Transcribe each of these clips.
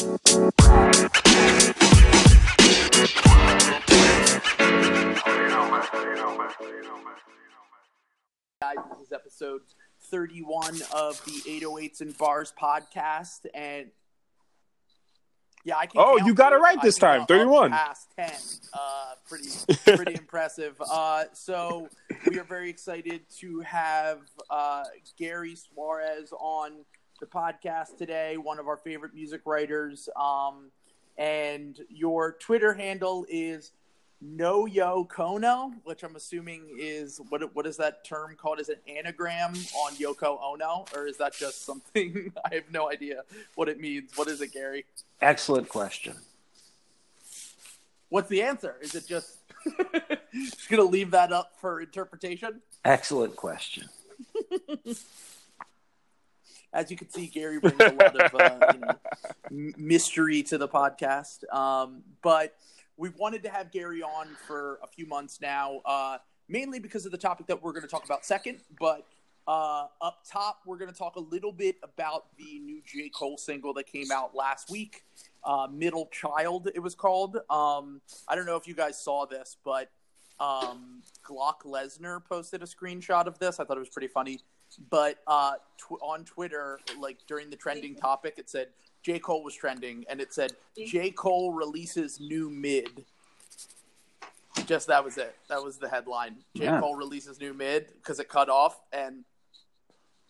guys. This is episode 31 of the 808s and Bars podcast. And yeah, I can Oh, you got it right I this time, 31. Past 10. Uh, pretty, pretty impressive. Uh, so we are very excited to have uh, Gary Suarez on the podcast today, one of our favorite music writers. Um, and your Twitter handle is no yo kono which i'm assuming is what what is that term called is it anagram on yoko ono or is that just something i have no idea what it means what is it gary Excellent question. what's the answer is it just just gonna leave that up for interpretation Excellent question. as you can see gary brings a lot of uh, you know, mystery to the podcast um, but we've wanted to have gary on for a few months now uh, mainly because of the topic that we're going to talk about second but uh, up top we're going to talk a little bit about the new j cole single that came out last week uh, middle child it was called um, i don't know if you guys saw this but um, Glock Lesnar posted a screenshot of this. I thought it was pretty funny. But uh, tw- on Twitter, like during the trending topic, it said J. Cole was trending, and it said J. Cole releases new mid. Just that was it. That was the headline. J. Yeah. Cole releases new mid because it cut off, and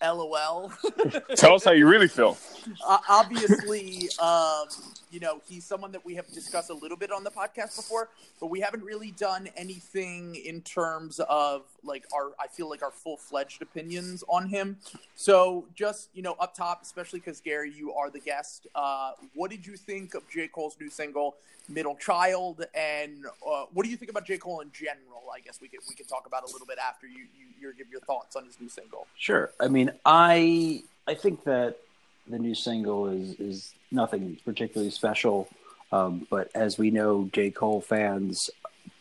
LOL. Tell us how you really feel. uh, obviously, um, you know, he's someone that we have discussed a little bit on the podcast before, but we haven't really done anything in terms of like our, I feel like our full fledged opinions on him. So, just, you know, up top, especially because Gary, you are the guest, uh, what did you think of J. Cole's new single, Middle Child? And uh, what do you think about J. Cole in general? I guess we could, we could talk about a little bit after you, you give your thoughts on his new single. Sure. I mean, I I think that the new single is is nothing particularly special, um, but as we know, J Cole fans,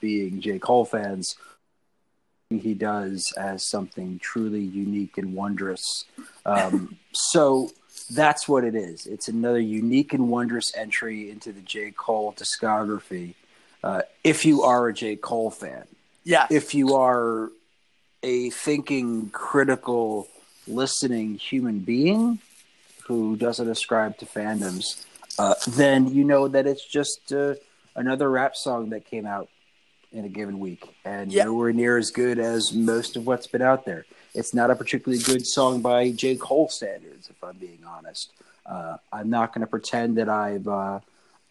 being J Cole fans, he does as something truly unique and wondrous. Um, so that's what it is. It's another unique and wondrous entry into the J Cole discography. Uh, if you are a J Cole fan, Yeah. if you are a thinking, critical, listening human being who doesn't ascribe to fandoms, uh, then you know that it's just uh, another rap song that came out in a given week and Yeah. nowhere near as good as most of what's been out there. It's not a particularly good song by J. Cole standards, if I'm being honest. Uh, I'm not going to pretend that I've uh,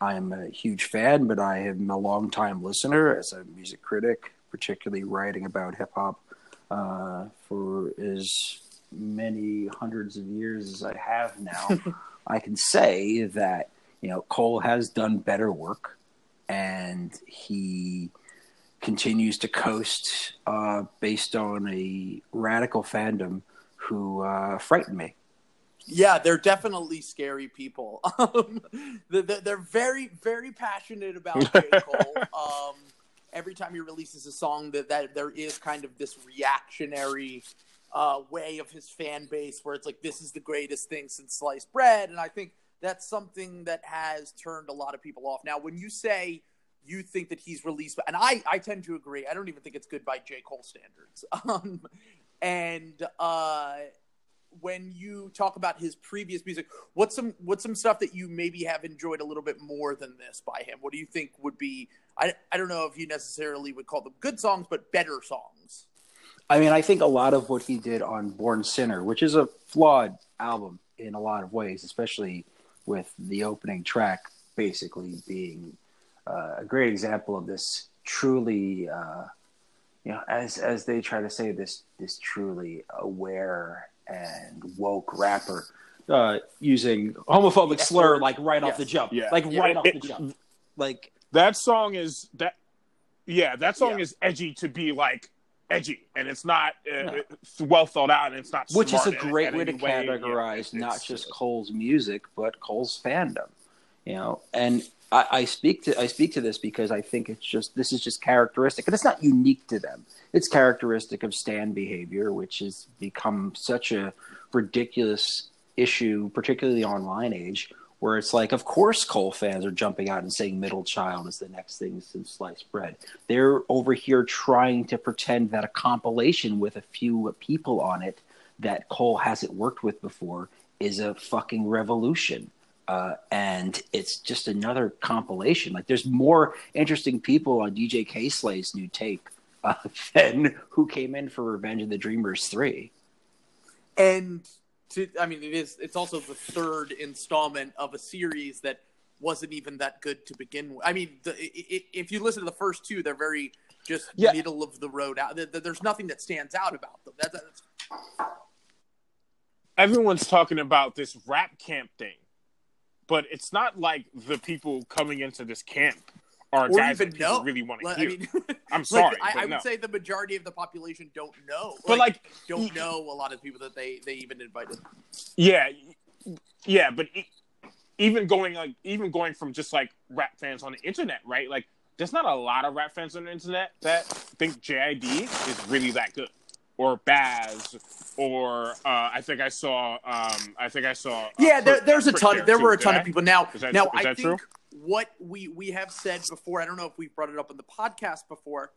I'm a huge fan, but I am a longtime listener as a music critic, particularly writing about hip hop uh, for as many hundreds of years as I have now. I can say that you know Cole has done better work, and he continues to coast uh, based on a radical fandom who uh, frightened me. Yeah, they're definitely scary people. Um, they're, they're very, very passionate about J. Cole. Um, every time he releases a song, that, that there is kind of this reactionary uh, way of his fan base where it's like, this is the greatest thing since sliced bread. And I think that's something that has turned a lot of people off. Now, when you say you think that he's released, and I, I tend to agree, I don't even think it's good by J. Cole standards. Um, and uh, when you talk about his previous music, what's some what's some stuff that you maybe have enjoyed a little bit more than this by him? What do you think would be? I I don't know if you necessarily would call them good songs, but better songs. I mean, I think a lot of what he did on Born Sinner, which is a flawed album in a lot of ways, especially with the opening track basically being uh, a great example of this truly, uh, you know, as as they try to say this this truly aware and woke rapper uh, using homophobic slur like right off the jump, Yeah. like Yeah. right off It- the jump, like That song is that. Yeah, that song Yeah. is edgy to be like edgy, and it's not uh, No. it's well thought out, and it's not. which is a great way to way. Categorize it's- not just Cole's music but Cole's fandom. You know, and I, I speak to I speak to this because I think it's just this is just characteristic, and it's not unique to them. It's characteristic of stand behavior, which has become such a ridiculous issue, particularly the online age, where it's like, of course, Cole fans are jumping out and saying "middle child" is the next thing since sliced bread. They're over here trying to pretend that a compilation with a few people on it that Cole hasn't worked with before is a fucking revolution. Uh, and it's just another compilation. Like, there's more interesting people on DJ Kay Slay's new tape uh, than who came in for Revenge of the Dreamers three. And to, I mean, it is. It's also the third installment of a series that wasn't even that good to begin with. I mean, the, it, if you listen to the first two, they're very just Yeah. middle of the road. Out. There's nothing that stands out about them. That, that's everyone's talking about this rap camp thing, but it's not like the people coming into this camp or even know. really want to hear. I mean, I'm like, sorry, I, but I would no. say the majority of the population don't know. but like, don't know a lot of people that they they even invited. yeah, yeah, but e- even going like even going from just like rap fans on the internet, right? Like, there's not a lot of rap fans on the internet that think JID is really that good, or Bas, or uh, I think I saw, um, I think I saw. uh, Yeah, there, there's a ton. There were a ton I? of people. Now, Is that- now is I think true? What we we have said before. I don't know if we've brought it up on the podcast before.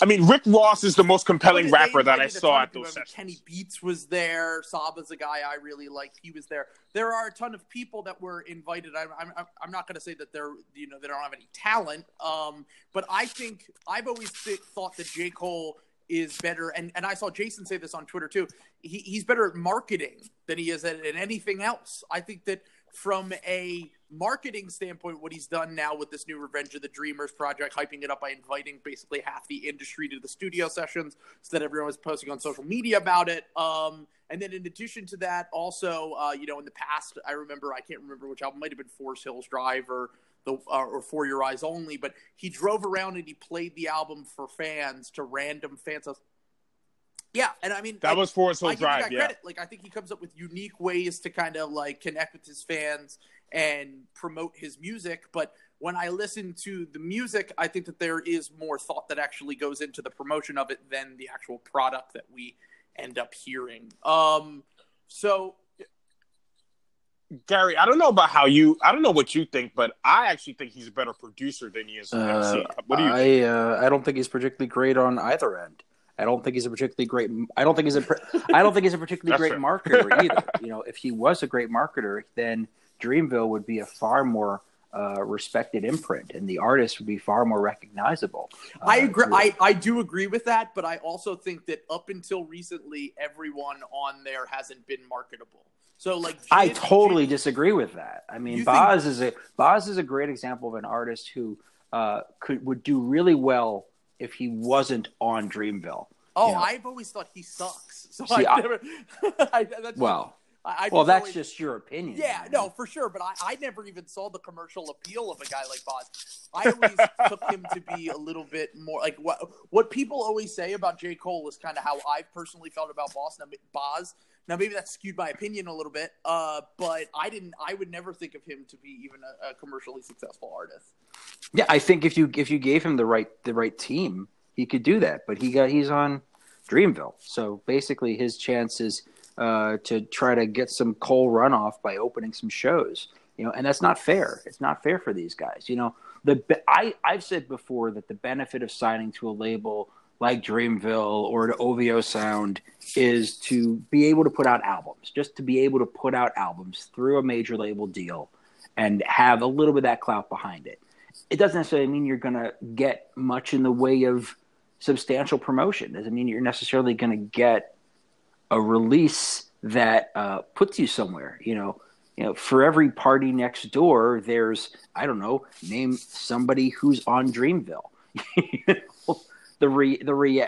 I mean, Rick Ross is the most compelling rapper that I invited a ton saw at those sessions. Kenny Beats was there. Saba's a guy I really like. He was there. There are a ton of people that were invited. I'm I'm, I'm not going to say that they're you know they don't have any talent. Um, but I think I've always th- thought that J Cole is better, and and I saw Jason say this on Twitter too. He, he's better at marketing than he is at, at anything else. I think that from a marketing standpoint, what he's done now with this new Revenge of the Dreamers project, hyping it up by inviting basically half the industry to the studio sessions so that everyone was posting on social media about it. Um, and then in addition to that, also, uh, you know, in the past, I remember, I can't remember which album, might have been Forest Hills Drive or the uh, or For Your Eyes Only, but he drove around and he played the album for fans to random fans. Yeah, and I mean That like, was Forest I Hill give the Drive, yeah. credit. Like I think he comes up with unique ways to kind of like connect with his fans and promote his music. But when I listen to the music, I think that there is more thought that actually goes into the promotion of it than the actual product that we end up hearing. Um, so Gary, I don't know about how you. I don't know what you think, but I actually think he's a better producer than he is an Uh, MC. What do you? I think? uh, I don't think he's particularly great on either end. I don't think he's a particularly great. I don't think he's a. pr- I don't think he's a particularly great fair. marketer either. You know, if he was a great marketer, then Dreamville would be a far more uh, respected imprint, and the artist would be far more recognizable. I Uh, agree. I, I do agree with that, but I also think that up until recently, everyone on there hasn't been marketable. So like, I Jid- totally Jid- disagree with that. I mean, You Bas is a Bas is a great example of an artist who uh, could would do really well if he wasn't on Dreamville. Oh, you know. I've always thought he sucks. So See, I never. I, that's Well, I, well, that's always- just your opinion. Yeah, man. no, for sure. But I, I never even saw the commercial appeal of a guy like Bas. I always took him to be a little bit more like what what people always say about J. Cole is kind of how I personally felt about Bas. Now, Bas. Now maybe that skewed my opinion a little bit, uh, but I didn't. I would never think of him to be even a, a commercially successful artist. Yeah, I think if you if you gave him the right the right team, he could do that. But he got he's on Dreamville, so basically his chance is uh, to try to get some Cole runoff by opening some shows. You know, and that's not fair. It's not fair for these guys. You know, the I I've said before that the benefit of signing to a label like Dreamville or to OVO Sound is to be able to put out albums, just to be able to put out albums through a major label deal and have a little bit of that clout behind it. It doesn't necessarily mean you're going to get much in the way of substantial promotion. It doesn't mean you're necessarily going to get a release that uh, puts you somewhere. You know, you know, for every party next door, there's I don't know, name somebody who's on Dreamville. The re the re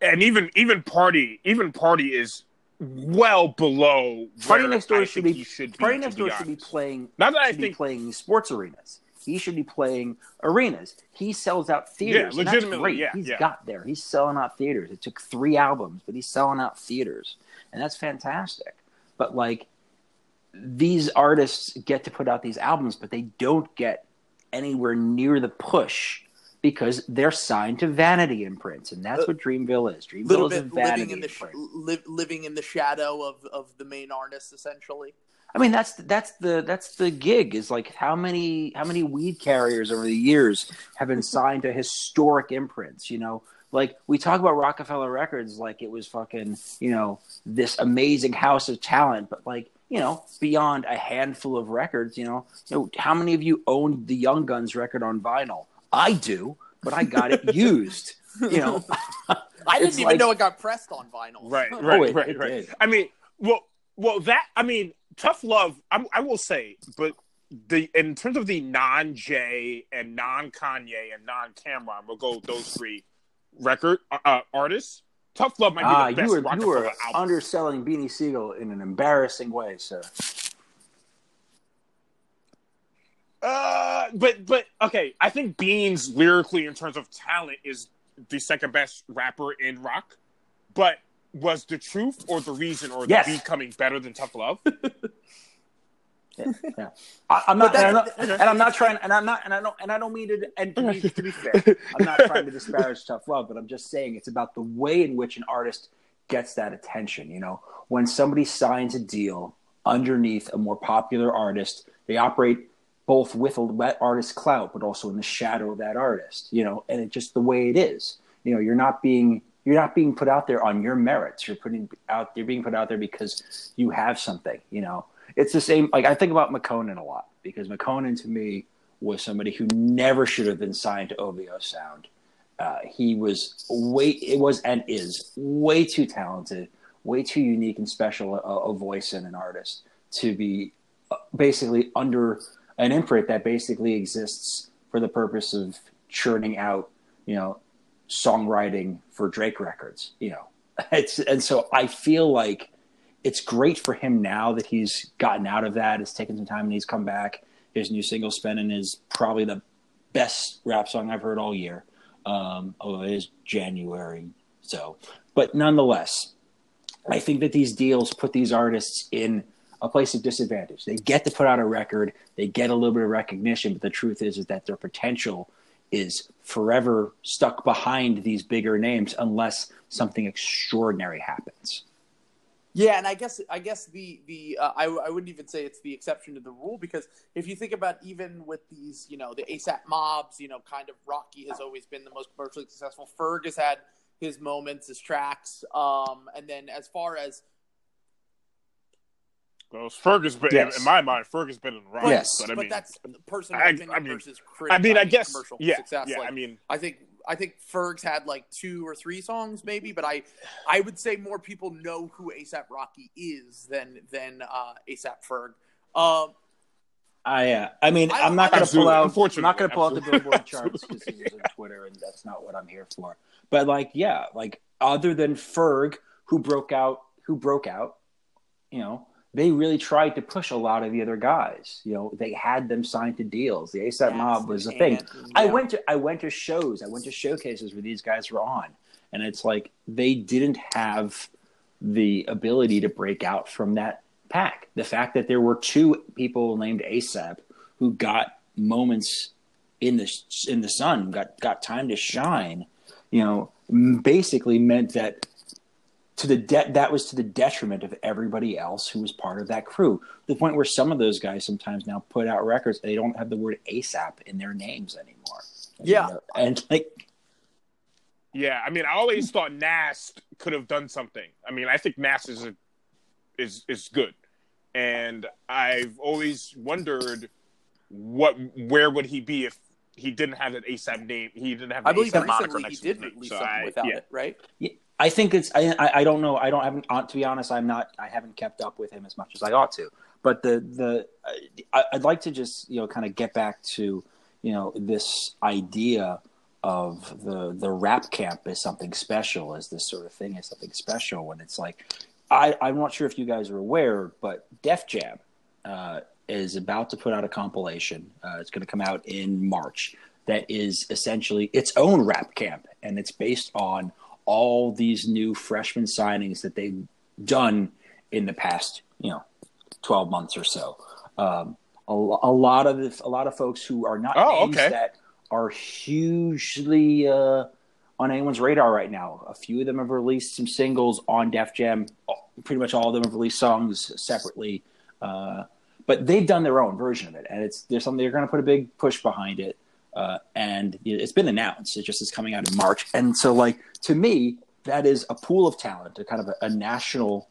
and even even party even party is well below Party next door should be should be. Party next door should be playing Not that I think playing sports arenas. He should be playing arenas. He sells out theaters. Yeah, legitimately, great. yeah, He's yeah. got there. He's selling out theaters. It took three albums, but he's selling out theaters, and that's fantastic. But like, these artists get to put out these albums, but they don't get anywhere near the push because they're signed to vanity imprints, and that's Uh, what Dreamville is. Dreamville is a vanity living in the sh- li- living in the shadow of, of the main artist, essentially. I mean, that's that's the that's the gig. Is like how many how many weed carriers over the years have been signed to historic imprints? You know, like we talk about Roc-A-Fella Records like it was fucking you know this amazing house of talent, but like you know beyond a handful of records, you know, you know how many of you owned the Young Gunz record on vinyl? I do, but I got it used. You know, I didn't even like- know it got pressed on vinyl. Right, Oh, right, it- right, it right. did. I mean, well, well, that I mean, tough love. I, I will say, but the in terms of the non Jay and non Kanye and non Cam'ron, we'll go with those three record uh, uh, artists. Tough love might be ah, the you best were you Roc-A-Fella were album. underselling Beanie Sigel in an embarrassing way, sir. Uh, but but okay, I think Beans lyrically in terms of talent is the second best rapper in rock. But was the truth or the reason or the Yes. beat coming better than Tough Love? Yeah, I, I'm not, and, I'm not, and I'm not trying, and I'm not, and I don't, and I don't mean to, and to be, to be fair, I'm not trying to disparage tough love, but I'm just saying it's about the way in which an artist gets that attention. You know, when somebody signs a deal underneath a more popular artist, they operate both with a wet artist clout, but also in the shadow of that artist. You know, and it's just the way it is. You know, you're not being you're not being put out there on your merits. You're putting out you're being put out there because you have something. You know, it's the same. Like I think about Makonnen a lot because Makonnen to me was somebody who never should have been signed to OVO Sound. Uh, he was way it was and is way too talented, way too unique and special a, a voice and an artist to be uh, basically under an imprint that basically exists for the purpose of churning out, you know, songwriting for Drake records. You know, it's and so I feel like it's great for him now that he's gotten out of that. It's taken some time and he's come back. His new single "Spending" is probably the best rap song I've heard all year. Um, although it is January, so but nonetheless, I think that these deals put these artists in a place of disadvantage. They get to put out a record, they get a little bit of recognition, but the truth is is that their potential is forever stuck behind these bigger names unless something extraordinary happens. Yeah, and I guess I guess the the uh, I I wouldn't even say it's the exception to the rule because if you think about even with these you know the ASAP mobs you know kind of Rocky has always been the most commercially successful. Ferg has had his moments, his tracks, um, and then as far as Well, Ferg has been Yes. in my mind. Ferg has been in rock. Yes. but I mean, that's personal I- opinion I mean- versus I mean, I guess, commercial yeah, success. yeah. Like, I mean, I think I think Ferg's had like two or three songs maybe, but I I would say more people know who ASAP Rocky is than than uh, ASAP Ferg. Um, I uh, I mean I- I'm not going to pull out I'm not going to pull out the Billboard charts decisions on Twitter, and that's not what I'm here for. But like, yeah, like other than Ferg, who broke out, who broke out, you know, they really tried to push a lot of the other guys. You know, they had them signed to deals. The ASAP Mob was a thing. and- I went to I went to shows, I went to showcases where these guys were on, and it's like they didn't have the ability to break out from that pack. The fact that there were two people named ASAP who got moments in the in the sun, got got time to shine, you know, basically meant that to the de- that was to the detriment of everybody else who was part of that crew. The point where some of those guys sometimes now put out records they don't have the word ASAP in their names anymore. Yeah. You know, and like yeah. I mean, I always thought Nast could have done something. I mean, I think Nast is a, is is good, and I've always wondered what where would he be if he didn't have that ASAP name. He didn't have the I believe ASAP moniker recently he next to his did name. release So something I- without yeah. it, right? I think it's I, I don't know. I don't haven't uh, to be honest I'm not I haven't kept up with him as much as I ought to. But the the I, I'd like to just you know kind of get back to you know this idea of the the rap camp is something special as this sort of thing is something special. When it's like I I'm not sure if you guys are aware but Def Jam uh, is about to put out a compilation uh, it's going to come out in March that is essentially its own rap camp. And it's based on all these new freshman signings that they've done in the past, you know, 12 months or so. Um, a, a lot of the, a lot of folks who are not Oh, names okay. that are hugely uh, on anyone's radar right now. A few of them have released some singles on Def Jam. Pretty much all of them have released songs separately, uh, but they've done their own version of it, and it's there's something they're going to put a big push behind it. Uh, and it's been announced. It just is coming out in March, and so like to me, that is a pool of talent, a kind of a, a national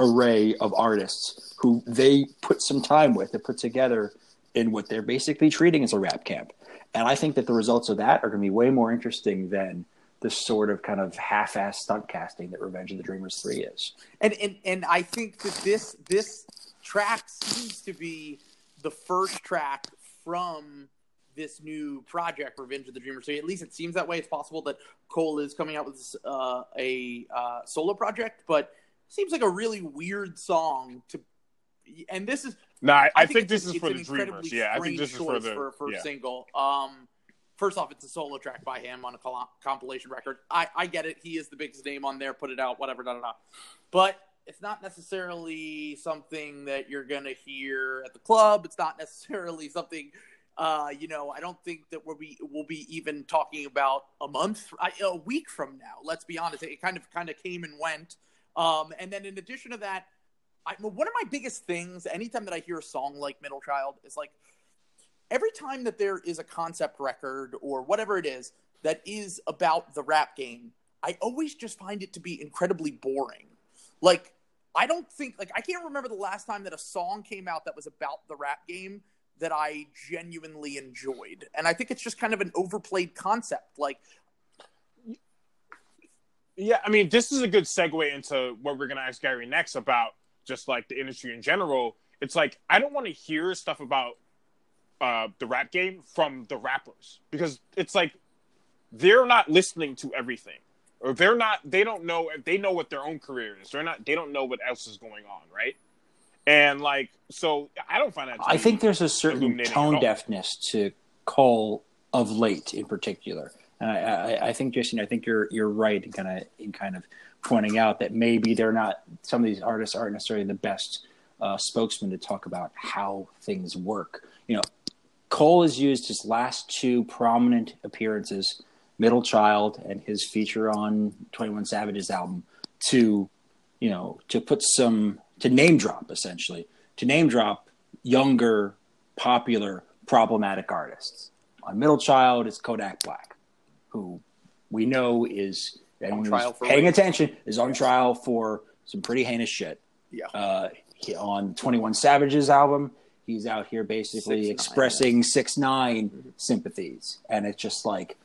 array of artists who they put some time with to put together in what they're basically treating as a rap camp. And I think that the results of that are going to be way more interesting than the sort of kind of half-ass stunt casting that Revenge of the Dreamers three is. And and and I think that this this track seems to be the first track from this new project, Revenge of the Dreamers. So at least it seems that way. It's possible that Cole is coming out with uh, a uh, solo project, but seems like a really weird song to. And this is no, I, I, think, think this is for the Dreamers. Yeah, I think this is for the for, for yeah. single. Um, first off, it's a solo track by him on a compilation record. I, I get it. He is the biggest name on there. Put it out, whatever, da da da. But it's not necessarily something that you're gonna hear at the club. It's not necessarily something. Uh, you know, I don't think that we'll be we'll be even talking about a month, a week from now. Let's be honest. It kind of kind of came and went. Um, and then in addition to that, I, one of my biggest things, anytime that I hear a song like Middle Child, is like every time that there is a concept record or whatever it is that is about the rap game, I always just find it to be incredibly boring. Like, I don't think, like, I can't remember the last time that a song came out that was about the rap game that I genuinely enjoyed. And I think it's just kind of an overplayed concept. Like, yeah, I mean, this is a good segue into what we're going to ask Gary next about just like the industry in general. It's like I don't want to hear stuff about uh, the rap game from the rappers because it's like they're not listening to everything, or they're not. They don't know. They know what their own career is. They're not. They don't know what else is going on, right? And like, so I don't find that. I think there's a certain tone deafness to Cole of late, in particular. And I, I, I think, Jason, I think you're you're right in kind of in kind of pointing out that maybe they're not. Some of these artists aren't necessarily the best uh, spokesman to talk about how things work. You know, Cole has used his last two prominent appearances, Middle Child and his feature on Twenty One Savage's album, to you know to put some to name drop essentially to name drop younger, popular, problematic artists. On Middle Child, it's Kodak Black who we know is paying rape. attention is on trial for some pretty heinous shit. Yeah. Uh, he, on Twenty One Savage's album, he's out here basically six expressing nine, six nine sympathies, and it's just like,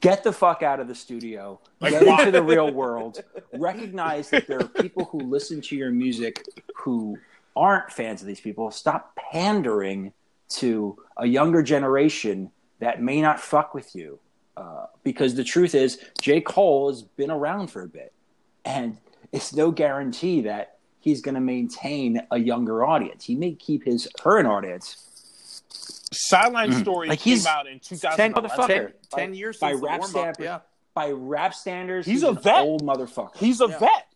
get the fuck out of the studio, like, get into the real world, recognize that there are people who listen to your music who aren't fans of these people. Stop pandering to a younger generation that may not fuck with you. Uh, because the truth is, J. Cole has been around for a bit, and it's no guarantee that he's going to maintain a younger audience. He may keep his current audience. Sideline mm-hmm. Story like came out in 2011. 10, 10 years by rap, standards, yeah. by rap standards. He's, he's a vet. old motherfucker. He's a yeah. vet.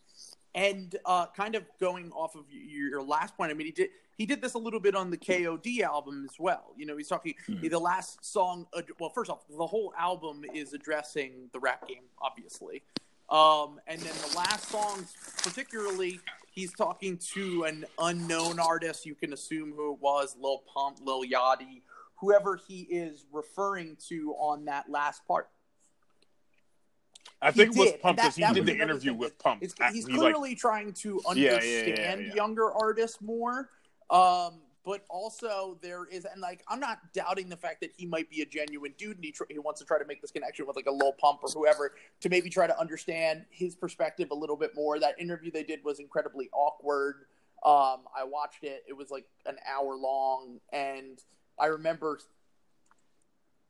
And uh, kind of going off of your last point, I mean, he did he did this a little bit on the KOD album as well. You know, he's talking mm-hmm. the last song. Well, first off, the whole album is addressing the rap game, obviously, um, and then the last songs, particularly, he's talking to an unknown artist. You can assume who it was: Lil Pump, Lil Yachty, whoever he is referring to on that last part. I think it was Pump because he did the interview with Pump. It's, he's he clearly like, trying to understand yeah, yeah, yeah, younger artists more. Um, but also there is, and like I'm not doubting the fact that he might be a genuine dude, and he, tr- he wants to try to make this connection with like a Lil Pump or whoever to maybe try to understand his perspective a little bit more. That interview they did was incredibly awkward. Um, I watched it; it was like an hour long, and I remember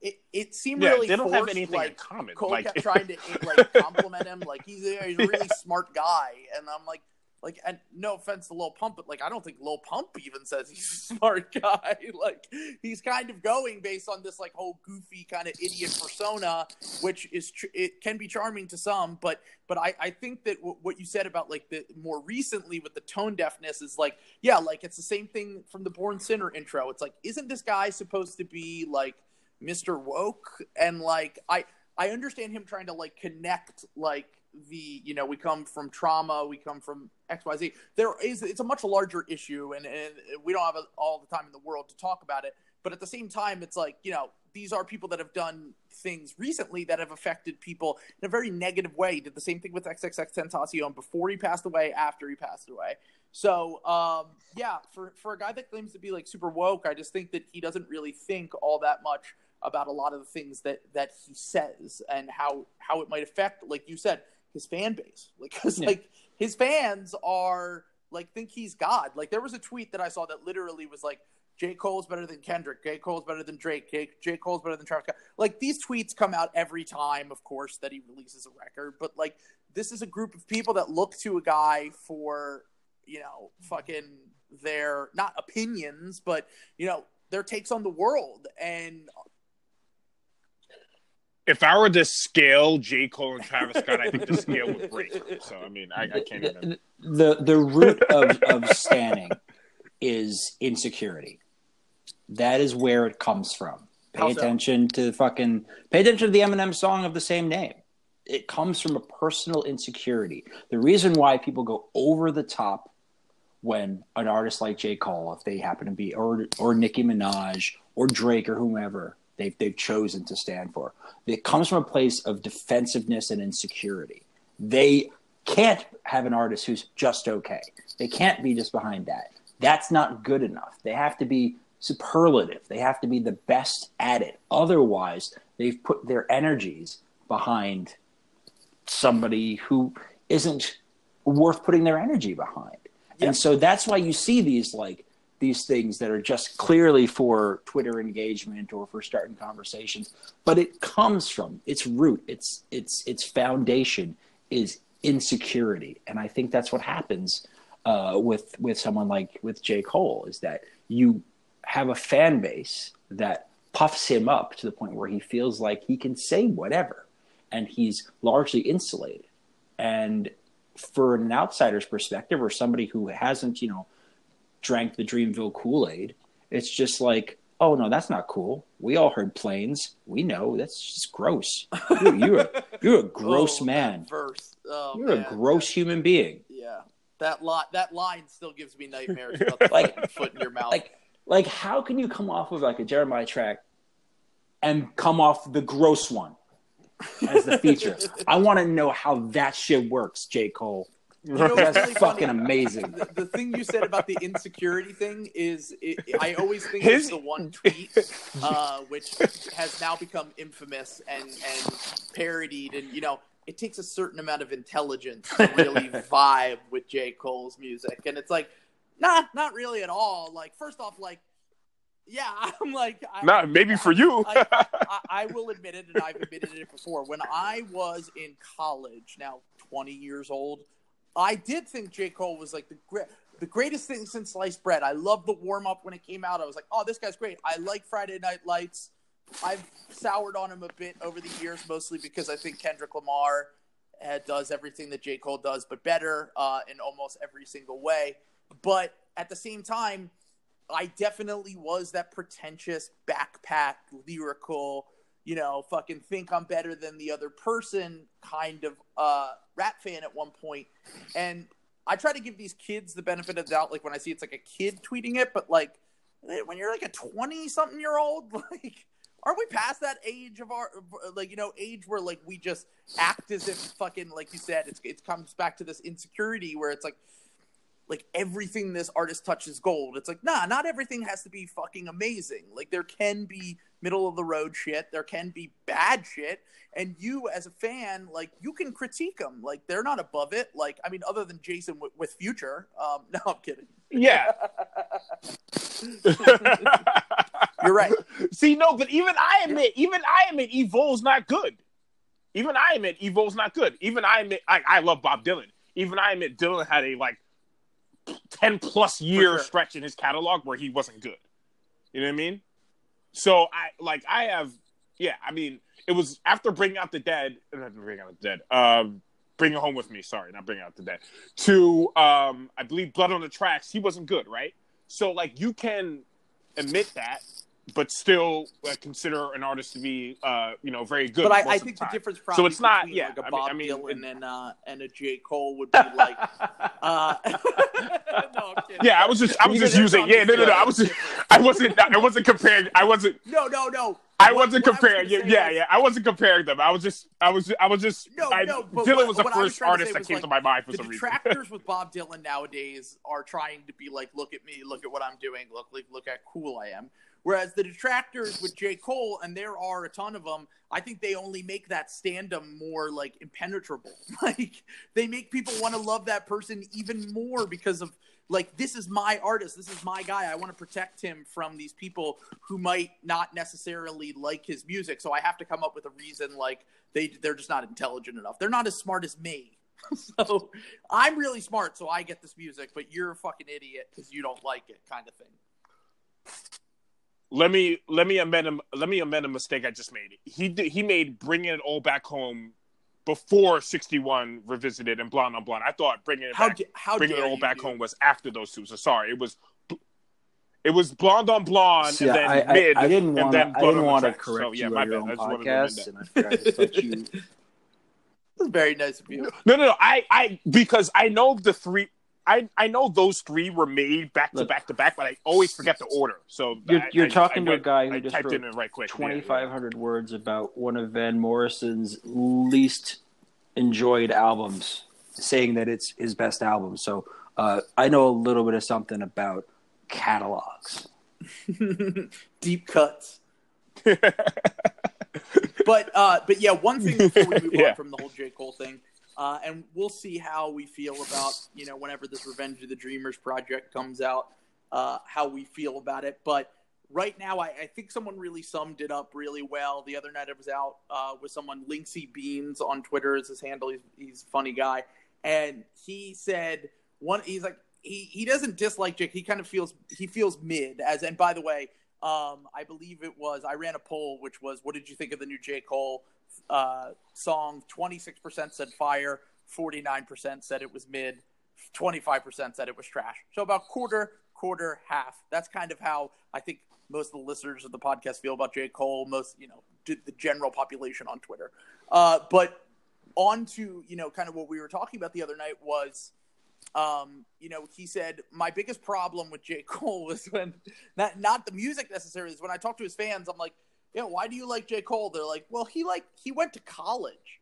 it, it seemed yeah, really they don't forced, have anything like, in common. Cole like... kept trying to like compliment him, like he's a, he's a really smart guy, and I'm like, like, and no offense to Lil Pump, but like, I don't think Lil Pump even says he's a smart guy. like, he's kind of going based on this like whole goofy kind of idiot persona, which is tr- it can be charming to some, but but I I think that w- what you said about like the more recently with the tone deafness is like yeah, like it's the same thing from the Born Sinner intro. It's like, isn't this guy supposed to be like Mr. Woke, and like I I understand him trying to like connect like the you know we come from trauma we come from xyz there is it's a much larger issue and, and we don't have a, all the time in the world to talk about it but at the same time it's like you know these are people that have done things recently that have affected people in a very negative way. Did the same thing with XXXTentacion before he passed away after he passed away. So um, yeah for for a guy that claims to be like super woke i just think that he doesn't really think all that much about a lot of the things that that he says and how how it might affect like you said his fan base. Like because yeah. like his fans are like think he's god like there was a tweet that i saw that literally was like J. Cole's better than Kendrick. J. Cole's better than Drake. J. J. Cole's better than Travis Scott. Like these tweets come out every time, of course, that he releases a record. But like this is a group of people that look to a guy for, you know, fucking their not opinions, but you know, their takes on the world. And if I were to scale J. Cole and Travis Scott, I think the scale would break. So I mean, I, I can't even. The the root of of standing is insecurity. That is where it comes from. Pay attention to the fucking. Pay attention to the Eminem song of the same name. It comes from a personal insecurity. The reason why people go over the top when an artist like J. Cole, if they happen to be, or or Nicki Minaj or Drake or whomever, they've they've chosen to stand for. It comes from a place of defensiveness and insecurity. They can't have an artist who's just okay. They can't be just behind that. That's not good enough. They have to be superlative. They have to be the best at it. Otherwise, they've put their energies behind somebody who isn't worth putting their energy behind. Yep. And so that's why you see these like these things that are just clearly for Twitter engagement or for starting conversations, but it comes from its root, its its its foundation is insecurity, and I think that's what happens uh, with with someone like with J Cole is that you have a fan base that puffs him up to the point where he feels like he can say whatever, and he's largely insulated. And for an outsider's perspective, or somebody who hasn't, you know, drank the Dreamville Kool Aid. It's just like, oh no, that's not cool. We all heard Planez. We know that's just gross. You're, you're a you're a gross oh, man. Verse. Oh, you're man. a gross human being. Yeah, that line that line still gives me nightmares about like, foot in your mouth. Like like how can you come off of like a Jeremih track and come off the gross one as the feature? I want to know how that shit works, J Cole. You know, That's really fucking funny. amazing. The, the, thing you said about the insecurity thing is, it, I always think His... it's the one tweet uh, which has now become infamous and and parodied, and you know, it takes a certain amount of intelligence to really vibe with J. Cole's music, and it's like, nah, not really at all. Like, first off, like yeah, I'm like, not maybe for you. I, I, I, will admit it, and I've admitted it before. When I was in college, now 20 years old, I did think J. Cole was like the great, the greatest thing since sliced bread. I loved the warm up when it came out. I was like, oh, this guy's great. I like Friday Night Lights. I've soured on him a bit over the years, mostly because I think Kendrick Lamar uh, does everything that J. Cole does, but better uh, in almost every single way. But at the same time, I definitely was that pretentious, backpack, lyrical, you know, fucking think I'm better than the other person kind of uh, rap fan at one. And I try to give these kids the benefit of the doubt, like when I see it's like a kid tweeting it, but like eh, when you're like a 20 something year old, like, aren't we past that age of our, like, you know, age where like we just act as if fucking, like you said, it's, it comes back to this insecurity where it's like, like everything this artist touches gold. It's like, nah, not everything has to be fucking amazing. Like there can be middle of the road shit, there can be bad shit, and you as a fan, like you can critique them. Like they're not above it. Like I mean, other than Jason w- with Future. Um, no, I'm kidding. Yeah. You're right. See, no, but even I admit, even I admit, Evo's not good. Even I admit, Evo's not good. Even I admit, I, I love Bob Dylan. Even I admit, Dylan had a like 10 plus year sure. stretch in his catalog where he wasn't good. You know what I mean? So I like I have yeah, I mean, it was after bringing out the dead, not bringing out the dead, um, bringing home with me, sorry, not bringing out the dead, to um I believe Blood on the Tracks, he wasn't good, right? So like you can admit that but still uh, consider an artist to be, uh, you know, very good. But I, I think the the difference probably it's not- yeah, like a I mean- Bob I mean, Dylan it- and uh, and a J Cole would be like. uh, no. Yeah, I was just, I was just using. Yeah, no, no, no. I was, different. I wasn't, I wasn't comparing. I wasn't, No, no, no. I What- wasn't I was comparing. yeah, yeah, yeah. I wasn't comparing them. I was just, I was, I was just. No, I, no, but Dylan what- was the I was first trying artist that came like, to my mind for some reason. detractors with Bob Dylan nowadays are trying to be like, look at me, look at what I'm doing, look, look, look how cool I am. Whereas the detractors with J. Cole, and there are a ton of them, I think they only make that standum more like impenetrable. Like they make people want to love that person even more because of like this is my artist, this is my guy. I want to protect him from these people who might not necessarily like his music. So I have to come up with a reason like they they're just not intelligent enough. They're not as smart as me. so I'm really smart, so I get this music, but you're a fucking idiot because you don't like it, kind of thing. Let me let me amend him. Let me amend a mistake I just made. He did, he made bringing it all back home before sixty one revisited and blonde on blonde. I thought bringing it How back, da- how bringing it all back dude. home was after those two. So sorry, it was it was blonde on blonde See, and then I, I, mid. I didn't and want then to. I didn't want to correct So, yeah, you my on your bad. own I just wanted to podcast, and I forgot to let you. That's very nice of you. No, no, no. I, I, because I know the three. I, I know those three were made back to back to back, but I always forget the order. So You're- I- you're I- talking I to a guy who I just typed wrote it in right quick. Yeah, yeah. 2,500 words about one of Van Morrison's least enjoyed albums, saying that it's his best album. So uh, I know a little bit of something about catalogs. Deep cuts. but uh, but yeah, one thing before we move Yeah. on from the whole J Cole thing, uh, and we'll see how we feel about you know whenever this Revenge of the Dreamers project comes out, uh, how we feel about it. But right now, I, I think someone really summed it up really well. The other night, I was out uh, with someone, Linksy Beans on Twitter is his handle. He's he's a funny guy, and he said one. He's like he he doesn't dislike Jake. He kind of feels he feels mid. As and by the way. Um, I believe it was. I ran a poll, which was, "What did you think of the new J. Cole uh, song?" Twenty six percent said fire, forty nine percent said it was mid, twenty five percent said it was trash. So about quarter, quarter, half. That's kind of how I think most of the listeners of the podcast feel about J. Cole. Most, you know, the general population on Twitter. Uh, but on to you know, kind of what we were talking about the other night was um, you know, he said my biggest problem with J. Cole was when not not the music necessarily is when I talk to his fans, I'm like, yeah, why do you like J. Cole? They're like, well, he like he went to college.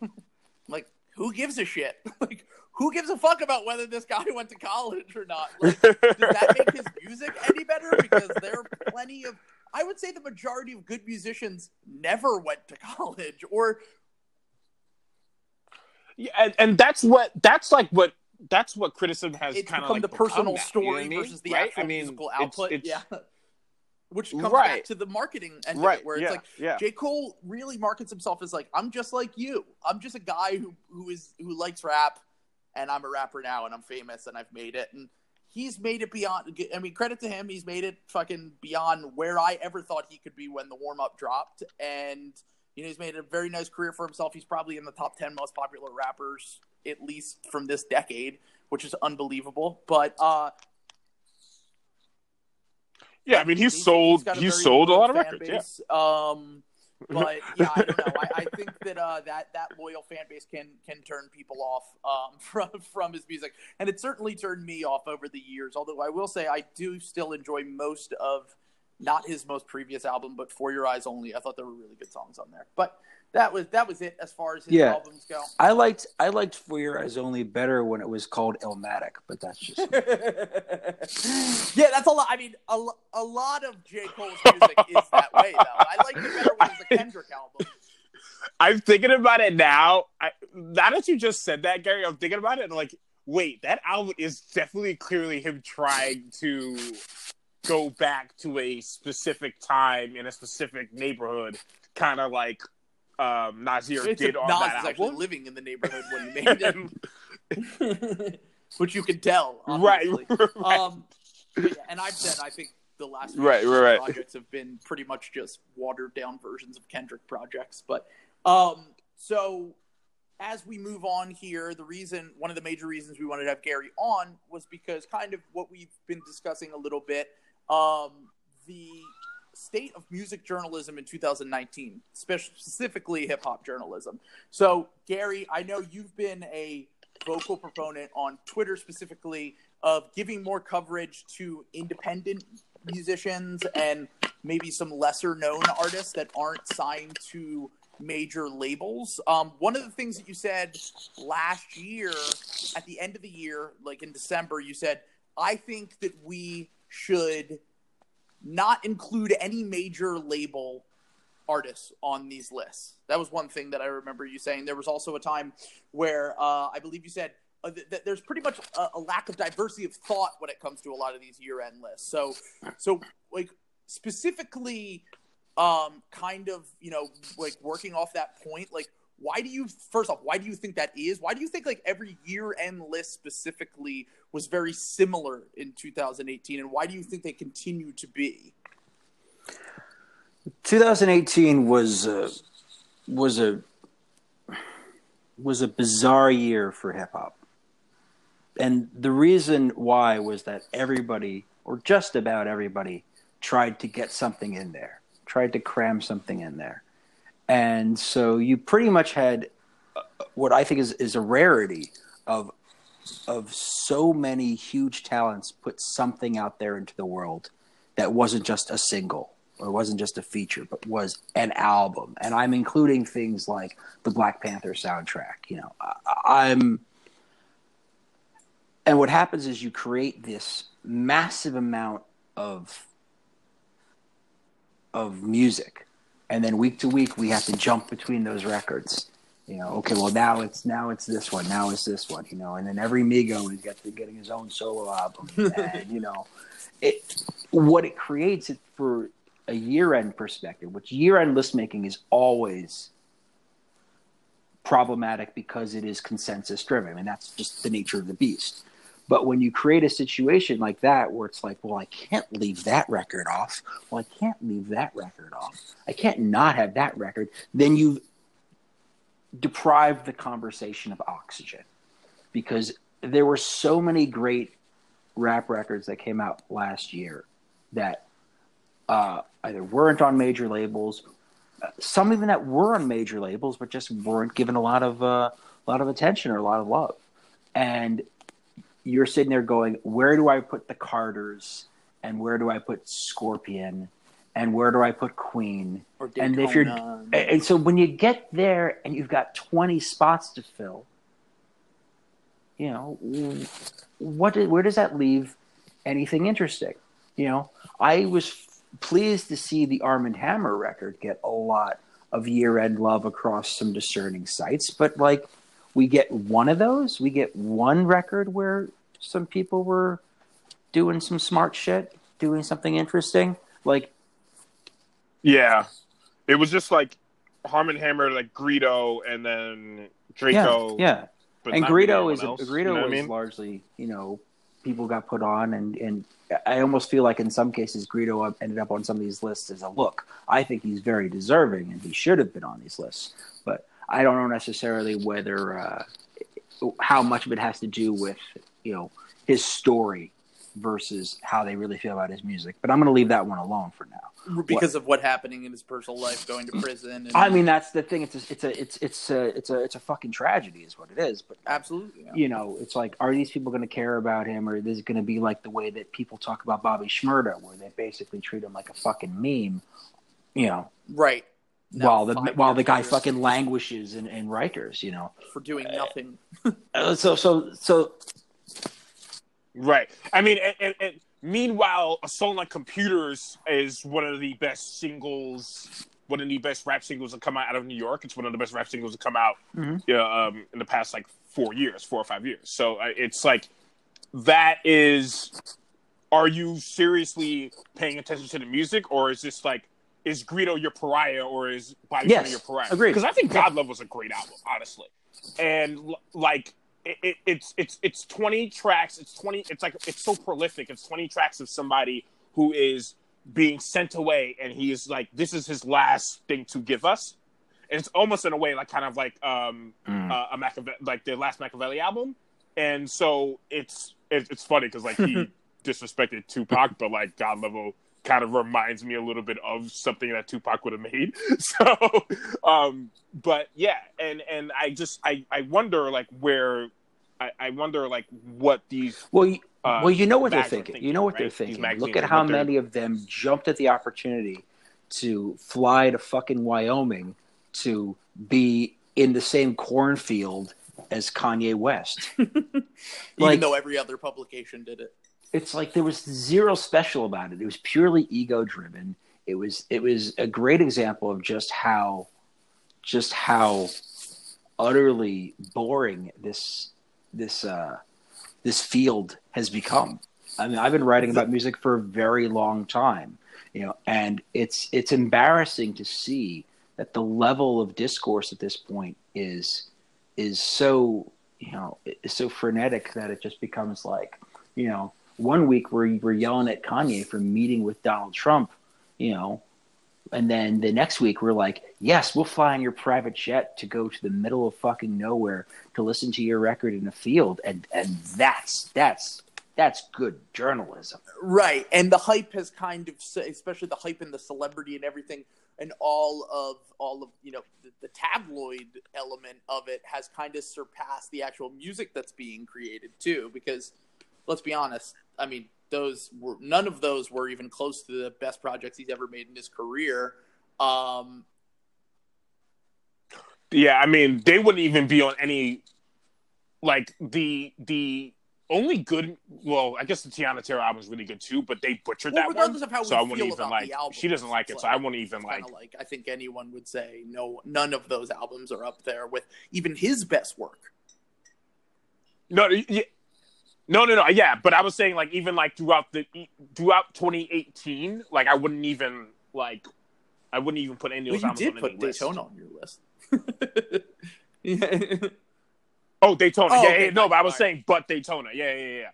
like, who gives a shit? like, who gives a fuck about whether this guy went to college or not? Like, does that make his music any better? Because there are plenty of I would say the majority of good musicians never went to college or Yeah, and, and that's what that's like what that's what criticism has it's kind of like the personal now, you know story I mean? versus the Right? actual I mean, musical it's- output. it's- yeah. Which comes Right. back to the marketing end right. of it, where yeah, it's like yeah. J. Cole really markets himself as like, I'm just like you. I'm just a guy who who is who likes rap and I'm a rapper now and I'm famous and I've made it. And he's made it beyond I mean, credit to him, he's made it fucking beyond where I ever thought he could be when the warm up dropped. And you know, he's made a very nice career for himself. He's probably in the top ten most popular rappers, at least from this decade, which is unbelievable. But uh yeah, I mean, he's he's- sold he's he's sold a lot of records. Yeah. Um, but yeah, I don't know. I, I think that uh, that that loyal fan base can can turn people off um, from from his music, and it certainly turned me off over the years. Although I will say I do still enjoy most of not his most previous album, but For Your Eyes Only. I thought there were really good songs on there. But that was that was it as far as his Yeah. albums go. I liked I liked For Your Eyes Only better when it was called Illmatic, but that's just yeah, that's a lot. I mean, a, a lot of J. Cole's music is that way, though. I like it better when it's a Kendrick album. I'm thinking about it now. I, now that you just said that, Gary, I'm thinking about it and like, wait, that album is definitely clearly him trying to go back to a specific time in a specific neighborhood, kind of like um, Nasir It's did on Nas that is actually album. living in the neighborhood when he made it, which you can tell. right, Obviously. right. Um, yeah, and I've said I think the last few Right, right, right. projects have been pretty much just watered down versions of Kendrick projects. But um, so as we move on here, the reason one of the major reasons we wanted to have Gary on was because kind of what we've been discussing a little bit. Um, the state of music journalism in 2019, specifically hip hop journalism. So, Gary, I know you've been a vocal proponent on Twitter specifically of giving more coverage to independent musicians and maybe some lesser known artists that aren't signed to major labels. Um, one of the things that you said last year, at the end of the year, like in December, you said, I think that we should not include any major label artists on these lists. That was one thing that I remember you saying. There was also a time where uh, I believe you said uh, th- th- there's pretty much a, a, lack of diversity of thought when it comes to a lot of these year-end lists. So, so like specifically, um, kind of you know like working off that point, like why do you first off why do you think that is why do you think like every year end list specifically was very similar in 2018 and why do you think they continue to be? 2018 was a, was a was a bizarre year for hip hop. And the reason why was that everybody or just about everybody tried to get something in there tried to cram something in there. And so you pretty much had uh, what I think is, is a rarity of of so many huge talents put something out there into the world that wasn't just a single or wasn't just a feature, but was an album. And I'm including things like the Black Panther soundtrack. You know, I, I'm. And what happens is you create this massive amount of of music and then week to week we have to jump between those records. You know, okay, well now it's now it's this one, now it's this one, you know, and then every Migo is getting his own solo album, and you know, it what it creates it for a year end perspective, which year end list making is always problematic because it is consensus driven. I mean, that's just the nature of the beast. But when you create a situation like that where it's like, well, I can't leave that record off. Well, I can't leave that record off. I can't not have that record. Then you've deprived the conversation of oxygen because there were so many great rap records that came out last year that uh, either weren't on major labels, some even that were on major labels, but just weren't given a lot of uh, a lot of attention or a lot of love. And you're sitting there going, where do I put the Carters and where do I put Scorpion and where do I put Queen? and if you're and so when you get there and you've got 20 spots to fill, you know, what where does that leave anything interesting? You know, I was pleased to see the Armand Hammer record get a lot of year-end love across some discerning sites, but like we get one of those. We get one record where some people were doing some smart shit, doing something interesting. Like, yeah, it was just like Armand Hammer, like Greedo, and then Drakeo. Yeah, yeah. and Greedo is else, Greedo you know was I mean? largely, you know, people got put on, and and I almost feel like in some cases Greedo ended up on some of these lists as a look. I think he's very deserving, and he should have been on these lists, but I don't know necessarily whether uh, how much of it has to do with you know his story versus how they really feel about his music. But I'm going to leave that one alone for now because what, of what happening in his personal life, going to prison. And, I mean, that's the thing. It's a, it's a it's it's a it's a it's a fucking tragedy, is what it is. But absolutely, yeah. you know, it's like, are these people going to care about him, or is it going to be like the way that people talk about Bobby Shmurda, where they basically treat him like a fucking meme? You know, right. Now while the while the guy fucking languishes in, in Rikers, you know, for doing nothing. uh, so so so Right. I mean, and, and, and, meanwhile, a song like "Computers" is one of the best singles, one of the best rap singles that come out out of New York. It's one of the best rap singles that come out, mm-hmm. yeah, um, in the past like four years, four or five years. So uh, it's like that is. Are you seriously paying attention to the music, or is this like is Greedo your pariah, or is Body yes, your pariah? Agreed. Because I think God Level was a great album, honestly, and like it, it's it's it's 20 tracks it's 20 it's like it's so prolific it's 20 tracks of somebody who is being sent away and he is like this is his last thing to give us and it's almost in a way like kind of like um mm. uh, a Machiavelli, like the last Machiavelli album and so it's it, it's funny because like he disrespected Tupac but like God level kind of reminds me a little bit of something that Tupac would have made. So, um, but yeah, and and I just I I wonder like where I, I wonder like what these Well, you, uh, well, you know what they're mags are thinking. You know what right? they're thinking. Look at how what they're- many of them jumped at the opportunity to fly to fucking Wyoming to be in the same cornfield as Kanye West. Even Like- though every other publication did it. it's like there was zero special about it. It was purely ego driven. It was it was a great example of just how just how utterly boring this this uh this field has become. I mean, I've been writing about music for a very long time, you know, and it's it's embarrassing to see that the level of discourse at this point is is so you know is so frenetic that it just becomes like you know one week we're we're yelling at Kanye for meeting with Donald Trump, you know, and then the next week we're like, yes, we'll fly in your private jet to go to the middle of fucking nowhere to listen to your record in a field, and and that's that's that's good journalism. Right, and the hype has kind of, especially the hype and the celebrity and everything, and all of all of you know the, the tabloid element of it has kind of surpassed the actual music that's being created too. Because let's be honest, I mean, those were none of those were even close to the best projects he's ever made in his career. Um, Yeah, I mean, they wouldn't even be on any like the the only good. Well, I guess the Teyana Taylor album is really good too, but they butchered well, that one. regardless of how we So I wouldn't even like. the album, She doesn't like it, so I wouldn't even like. like I think anyone would say no, none of those albums are up there with even his best work. No, yeah, no, no, no. Yeah, but I was saying like even like throughout the throughout 2018, like I wouldn't even like I wouldn't even put any of Well, those you albums did on any list. Daytona on your list. yeah. Oh, Daytona. Oh, yeah, okay, yeah, no, but I was saying but Daytona. Yeah, yeah, yeah.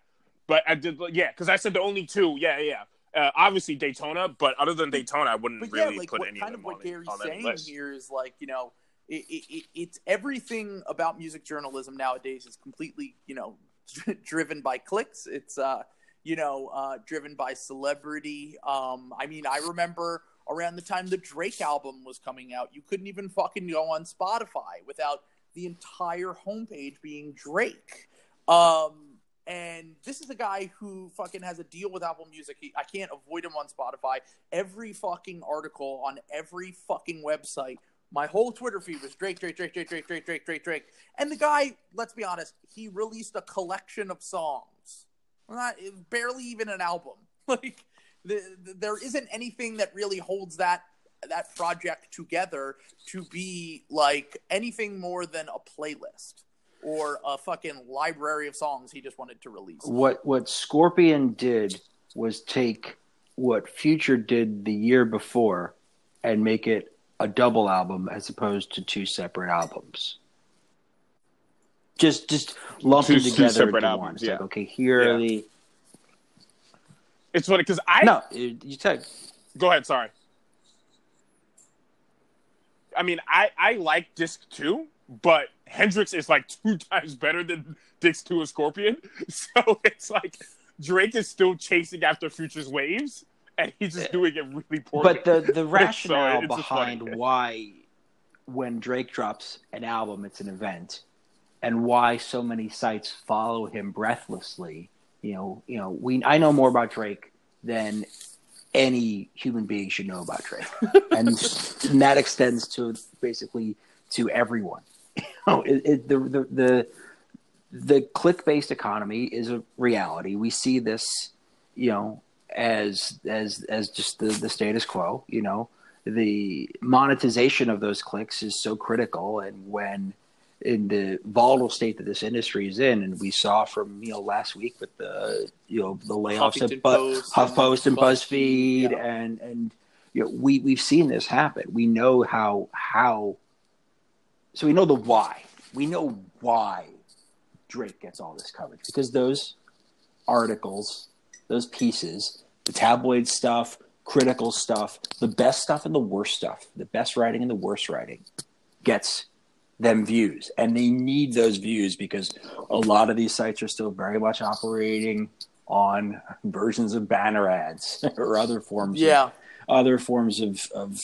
But I did, yeah, because I said the only two. Yeah, yeah. Uh, obviously Daytona, but other than Daytona, I wouldn't But really yeah, like put what any kind of of what Gary's saying list. here is like you know it, it, it, it's everything about music journalism nowadays is completely you know driven by clicks. It's uh you know uh, driven by celebrity. Um, I mean, I remember around the time the Drake album was coming out, you couldn't even fucking go on Spotify without the entire homepage being Drake. Um, and this is a guy who fucking has a deal with Apple Music. He, I can't avoid him on Spotify. Every fucking article on every fucking website. My whole Twitter feed was Drake, Drake, Drake, Drake, Drake, Drake, Drake, Drake, Drake. And the guy, let's be honest, he released a collection of songs. Not barely even an album. Like the, the, there isn't anything that really holds that that project together to be like anything more than a playlist or a fucking library of songs he just wanted to release. What what Scorpion did was take what Future did the year before and make it a double album as opposed to two separate albums. Just just lump Two- them two together separate into albums, one. It's yeah. like okay, here are the It's funny because I no. You you said Go ahead. Sorry. I mean, I I like Disc Two, but Hendrix is like two times better than Disc Two of Scorpion. So it's like Drake is still chasing after Future's waves, and he's just uh, doing it really poorly. But the the rationale just behind why when Drake drops an album, it's an event, and why so many sites follow him breathlessly. You know, you know, we I know more about Drake than any human being should know about Drake, and, and that extends to basically to everyone. You know, it, it, the the the the click based economy is a reality. We see this, you know, as as as just the, the status quo. You know, the monetization of those clicks is so critical, and when in the volatile state that this industry is in, and we saw from you know last week with the you know the layoffs Huffington at Bu- Post HuffPost and and BuzzFeed, BuzzFeed, yeah. and and you know we we've seen this happen. We know how how so we know the why. We know why Drake gets all this coverage because those articles, those pieces, the tabloid stuff, critical stuff, the best stuff and the worst stuff, the best writing and the worst writing gets them views. And they need those views because a lot of these sites are still very much operating on versions of banner ads or other forms Yeah. of, other forms of, of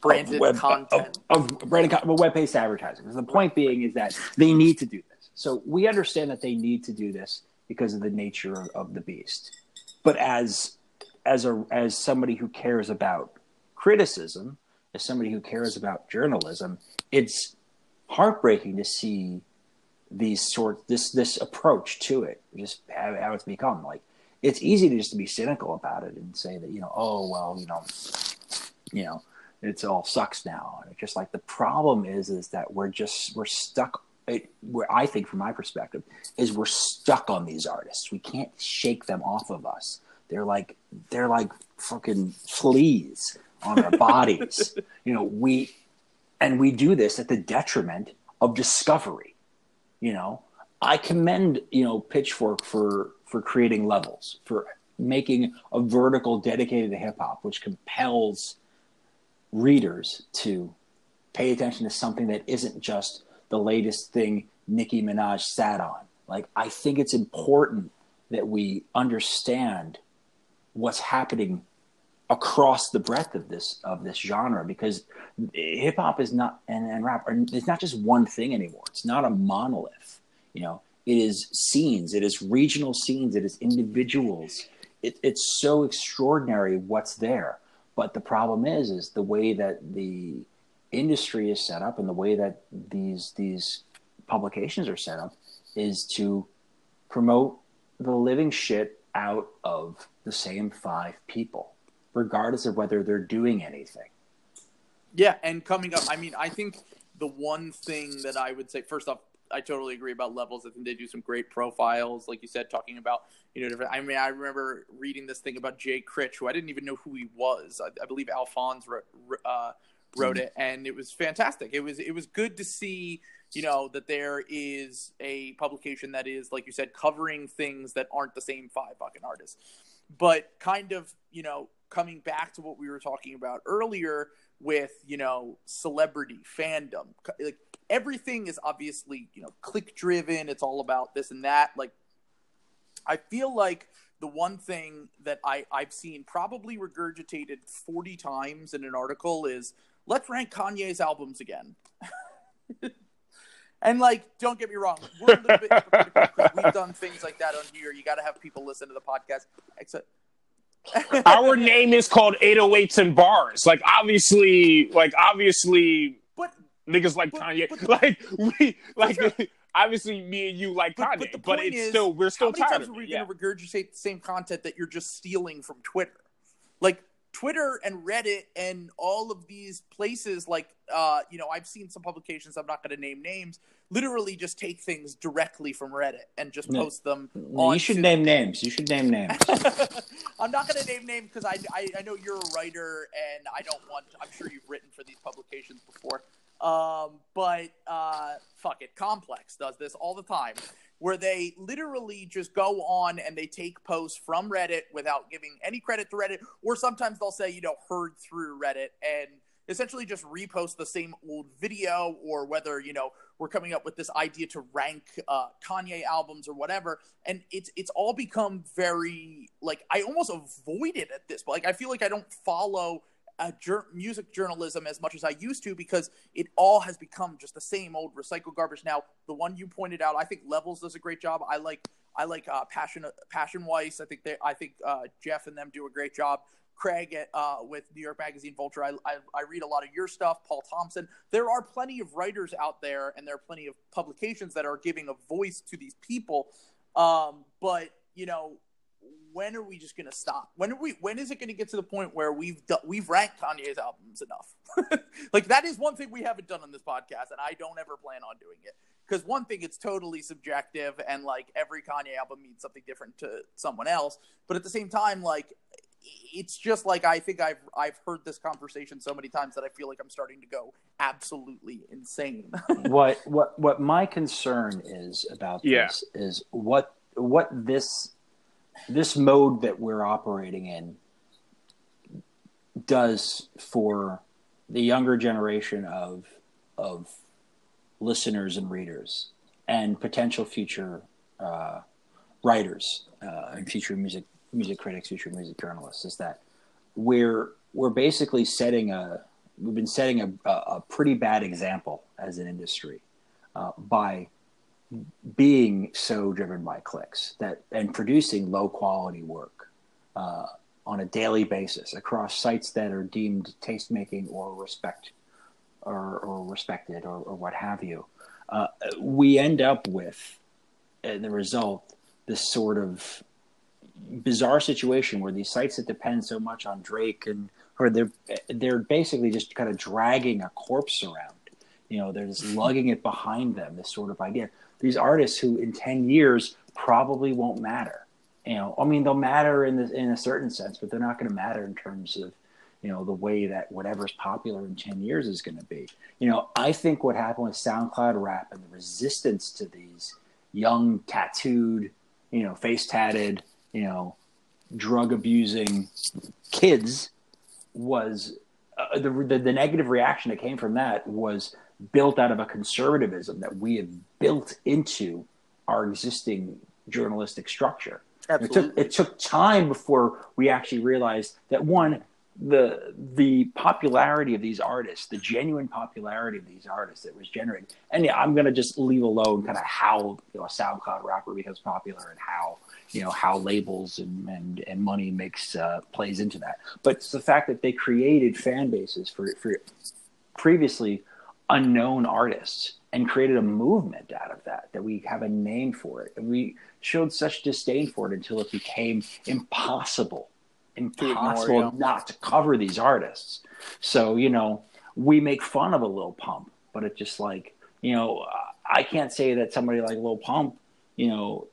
Branded of web, content. of, of branded con- web-based advertising. The point being is that they need to do this. So we understand that they need to do this because of the nature of, of the beast. But as as a as somebody who cares about criticism, as somebody who cares about journalism, it's heartbreaking to see these sort this this approach to it just how, how it's become like it's easy to just to be cynical about it and say that you know oh well you know you know it's all sucks now and it's just like the problem is is that we're just we're stuck it, where i think from my perspective is we're stuck on these artists. We can't shake them off of us. They're like they're like fucking fleas on our bodies. You know we and we do this at the detriment of discovery you know? I commend you know pitchfork for for creating levels for making a vertical dedicated to hip hop which compels readers to pay attention to something that isn't just the latest thing Nicki Minaj sat on. Like I think it's important that we understand what's happening across the breadth of this of this genre because hip hop is not and, and rap are, it's not just one thing anymore. It's not a monolith. You know, it is scenes, it is regional scenes, it is individuals. It, it's so extraordinary what's there. But the problem is, is the way that the industry is set up and the way that these these publications are set up is to promote the living shit out of the same five people, regardless of whether they're doing anything. Yeah, and coming up, I mean, I think the one thing that I would say, first off, I totally agree about levels. I think they do some great profiles, like you said, talking about you know different. I mean, I remember reading this thing about Jay Critch, who I didn't even know who he was. I, I believe Alphonse uh, wrote it, and it was fantastic. It was it was good to see you know that there is a publication that is like you said covering things that aren't the same five fucking artists, but kind of you know coming back to what we were talking about earlier with you know celebrity fandom like everything is obviously you know click driven it's all about this and that. Like i feel like the one thing that I, i've seen probably regurgitated 40 times in an article is let's rank kanye's albums again and like don't get me wrong we're a little bit hypocritical we've done things like that on here you got to have people listen to the podcast except Our name is called 808s and bars. Like obviously, like obviously, but niggas like But- Kanye. but- like we, like obviously, me and you like Kanye, but but, it's is, still we're still how many tired times are we. Yeah. going to regurgitate the same content that you're just stealing from Twitter? Like Twitter and Reddit and all of these places, like uh, you know, I've seen some publications. I'm not going to name names. Literally, just take things directly from Reddit and just No. post them. you should onto- name names. You should name names. I'm not going to name names because I, I I know you're a writer and I don't want. I'm sure you've written for these publications before. Um, but uh, fuck it, Complex does this all the time, where they literally just go on and they take posts from Reddit without giving any credit to Reddit, or sometimes they'll say you know heard through Reddit and essentially just repost the same old video or whether you know we're coming up with this idea to rank uh, Kanye albums or whatever, and it's it's all become very like I almost avoid it at this point. Like I feel like I don't follow jur- music journalism as much as I used to because it all has become just the same old recycled garbage. Now, the one you pointed out, I think Levels does a great job. I like I like uh, Passion Passion Weiss. I think they I think uh, Jeff and them do a great job. Craig at, uh, with New York Magazine Vulture. I, I, I read a lot of your stuff, Paul Thompson. There are plenty of writers out there, and there are plenty of publications that are giving a voice to these people. Um, but you know, when are we just going to stop? When are we? When is it going to get to the point where we've do, we've ranked Kanye's albums enough? like that is one thing we haven't done on this podcast, and I don't ever plan on doing it. Because one thing, it's totally subjective, and like every Kanye album means something different to someone else. But at the same time, like it's just like I think I've I've heard this conversation so many times that I feel like I'm starting to go absolutely insane. what what what my concern is about Yeah. this is what what this this mode that we're operating in does for the younger generation of of listeners and readers and potential future uh, writers uh, and future music music critics, future music journalists, is that we're we're basically setting a we've been setting a, a, pretty bad example as an industry uh, by being so driven by clicks that and producing low quality work uh, on a daily basis across sites that are deemed tastemaking or respect or, or respected or, or, what have you. Uh, we end up with, in the result, this sort of bizarre situation where these sites that depend so much on Drake and or they're they're basically just kind of dragging a corpse around. You know, they're just lugging it behind them. This sort of idea. These artists who in ten years probably won't matter. You know, I mean, they'll matter in the, in a certain sense, but they're not going to matter in terms of you know the way that whatever's popular in 10 years is going to be you know i think what happened with soundcloud rap and the resistance to these young tattooed you know face tatted you know drug abusing kids was uh, the, the, the negative reaction that came from that was built out of a conservatism that we have built into our existing journalistic structure. Absolutely. It took it took time before we actually realized that one the the popularity of these artists, the genuine popularity of these artists that was generated. And yeah, I'm gonna just leave alone kind of how you know a SoundCloud rapper becomes popular and how you know how labels and and, and money makes uh, plays into that. But it's the fact that they created fan bases for for previously unknown artists and created a movement out of that that we have a name for it. And we showed such disdain for it until it became impossible impossible not to cover these artists. So you know we make fun of a Lil Pump but it's just like you know i can't say that somebody like Lil Pump you know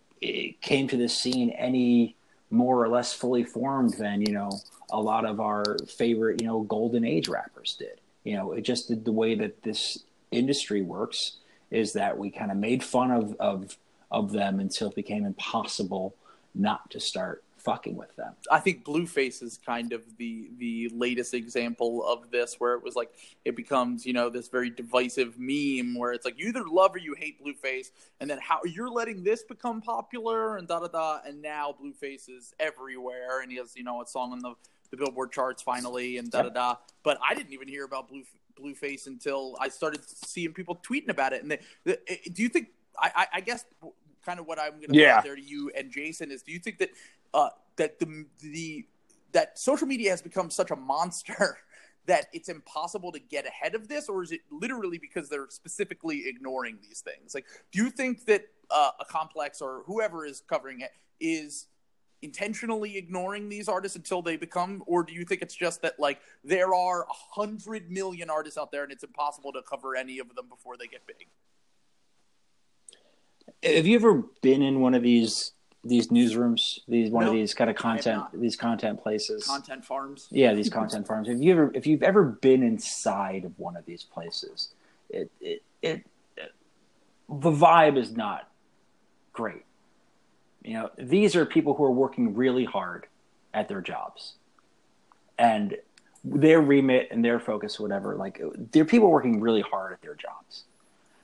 came to this scene any more or less fully formed than you know a lot of our favorite you know golden age rappers did you know it just did the way that this industry works is that we kind of made fun of of of them until it became impossible not to start fucking with them. I think Blueface is kind of the the latest example of this, where it was like it becomes you know this very divisive meme where it's like you either love or you hate Blueface, and then how you're letting this become popular and da da da, and now Blueface is everywhere, and he has you know a song on the the Billboard charts finally, and da da da. But I didn't even hear about Blue Blueface until I started seeing people tweeting about it. And they, they, do you think? I, I guess kind of what I'm going to yeah. put out there to you and Jason is: Do you think that uh, that the the that social media has become such a monster that it's impossible to get ahead of this, or is it literally because they're specifically ignoring these things? Like, do you think that uh, a complex or whoever is covering it is intentionally ignoring these artists until they become, or do you think it's just that like there are a hundred million artists out there and it's impossible to cover any of them before they get big? Have you ever been in one of these these newsrooms, these one of these kind of content, these content places, content farms. Yeah, these content farms. Have you ever, if you've ever been inside of one of these places, it, it, it, it the vibe is not great. You know, these are people who are working really hard at their jobs, and their remit and their focus, whatever. Like, they're people working really hard at their jobs.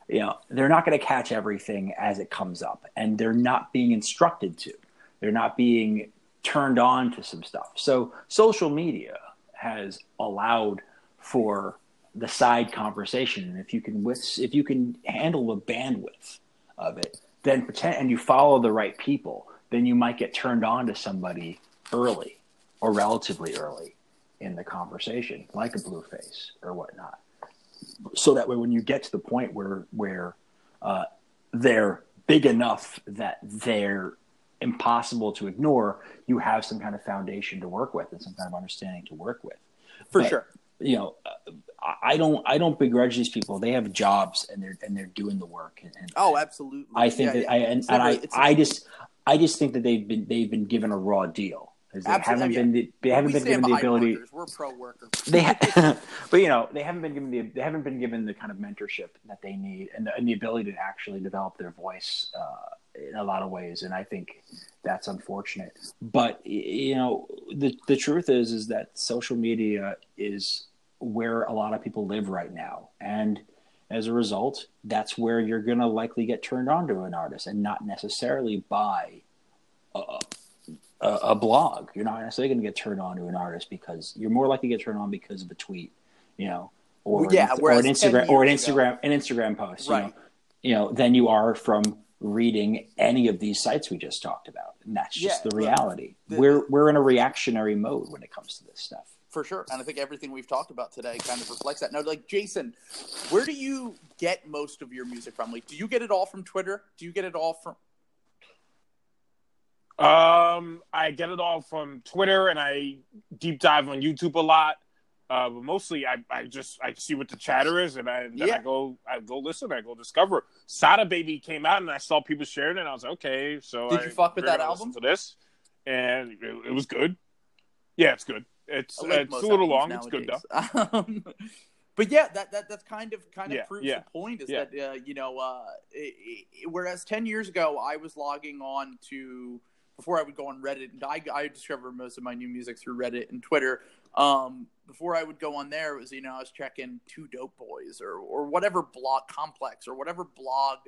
You know they're not going to catch everything as it comes up and they're not being instructed to. They're not being turned on to some stuff. So social media has allowed for the side conversation. And if you can with if you can handle the bandwidth of it then pretend and you follow the right people then you might get turned on to somebody early or relatively early in the conversation like a blue face or whatnot so that way when you get to the point where where uh, they're big enough that they're impossible to ignore, you have some kind of foundation to work with and some kind of understanding to work with. For but, sure. You know, uh, I don't I don't begrudge these people. They have jobs and they're and they're doing the work. And, and oh, absolutely. I think yeah, that yeah. I and, and I I just I just think that they've been they've been given a raw deal they haven't been the, they haven't been given the ability. Workers. We're pro workers. They, ha- but you know, they haven't been given the they haven't been given the kind of mentorship that they need and the, and the ability to actually develop their voice uh, in a lot of ways. And I think that's unfortunate. But you know, the the truth is is that social media is where a lot of people live right now, and as a result, that's where you're going to likely get turned on to an artist and not necessarily buy a, a, a blog. You're not necessarily going to get turned on to an artist because you're more likely to get turned on because of a tweet, you know, or Yeah, an, or an Instagram or an years ago- Instagram an Instagram post, you know, you know, than you are from reading any of these sites we just talked about. And that's just Yeah, the reality. the- we're we're in a reactionary mode when it comes to this stuff. For sure. And I think everything we've talked about today kind of reflects that. Now, like, Jason, where do you get most of your music from? Like, do you get it all from Twitter? Do you get it all from. Um, I get it all from Twitter, and I deep dive on YouTube a lot. Uh, but mostly, I, I just I see what the chatter is, and I then Yeah. I go I go listen, I go discover. Sada Baby came out, and I saw people sharing it, and I was like, okay, so Did I you fuck with that album? To this, and it, it was good. Yeah, it's good. It's like it's a little long. albums It's good though. Um, but yeah, that, that that's kind of kind of Yeah, proves yeah, the point is yeah. that uh, you know, uh, it, it- whereas ten years ago I was logging on to before I would go on Reddit, and I, I discovered most of my new music through Reddit and Twitter. Um, before I would go on there, it was you know I was checking Two Dope Boys or or whatever blog complex or whatever blog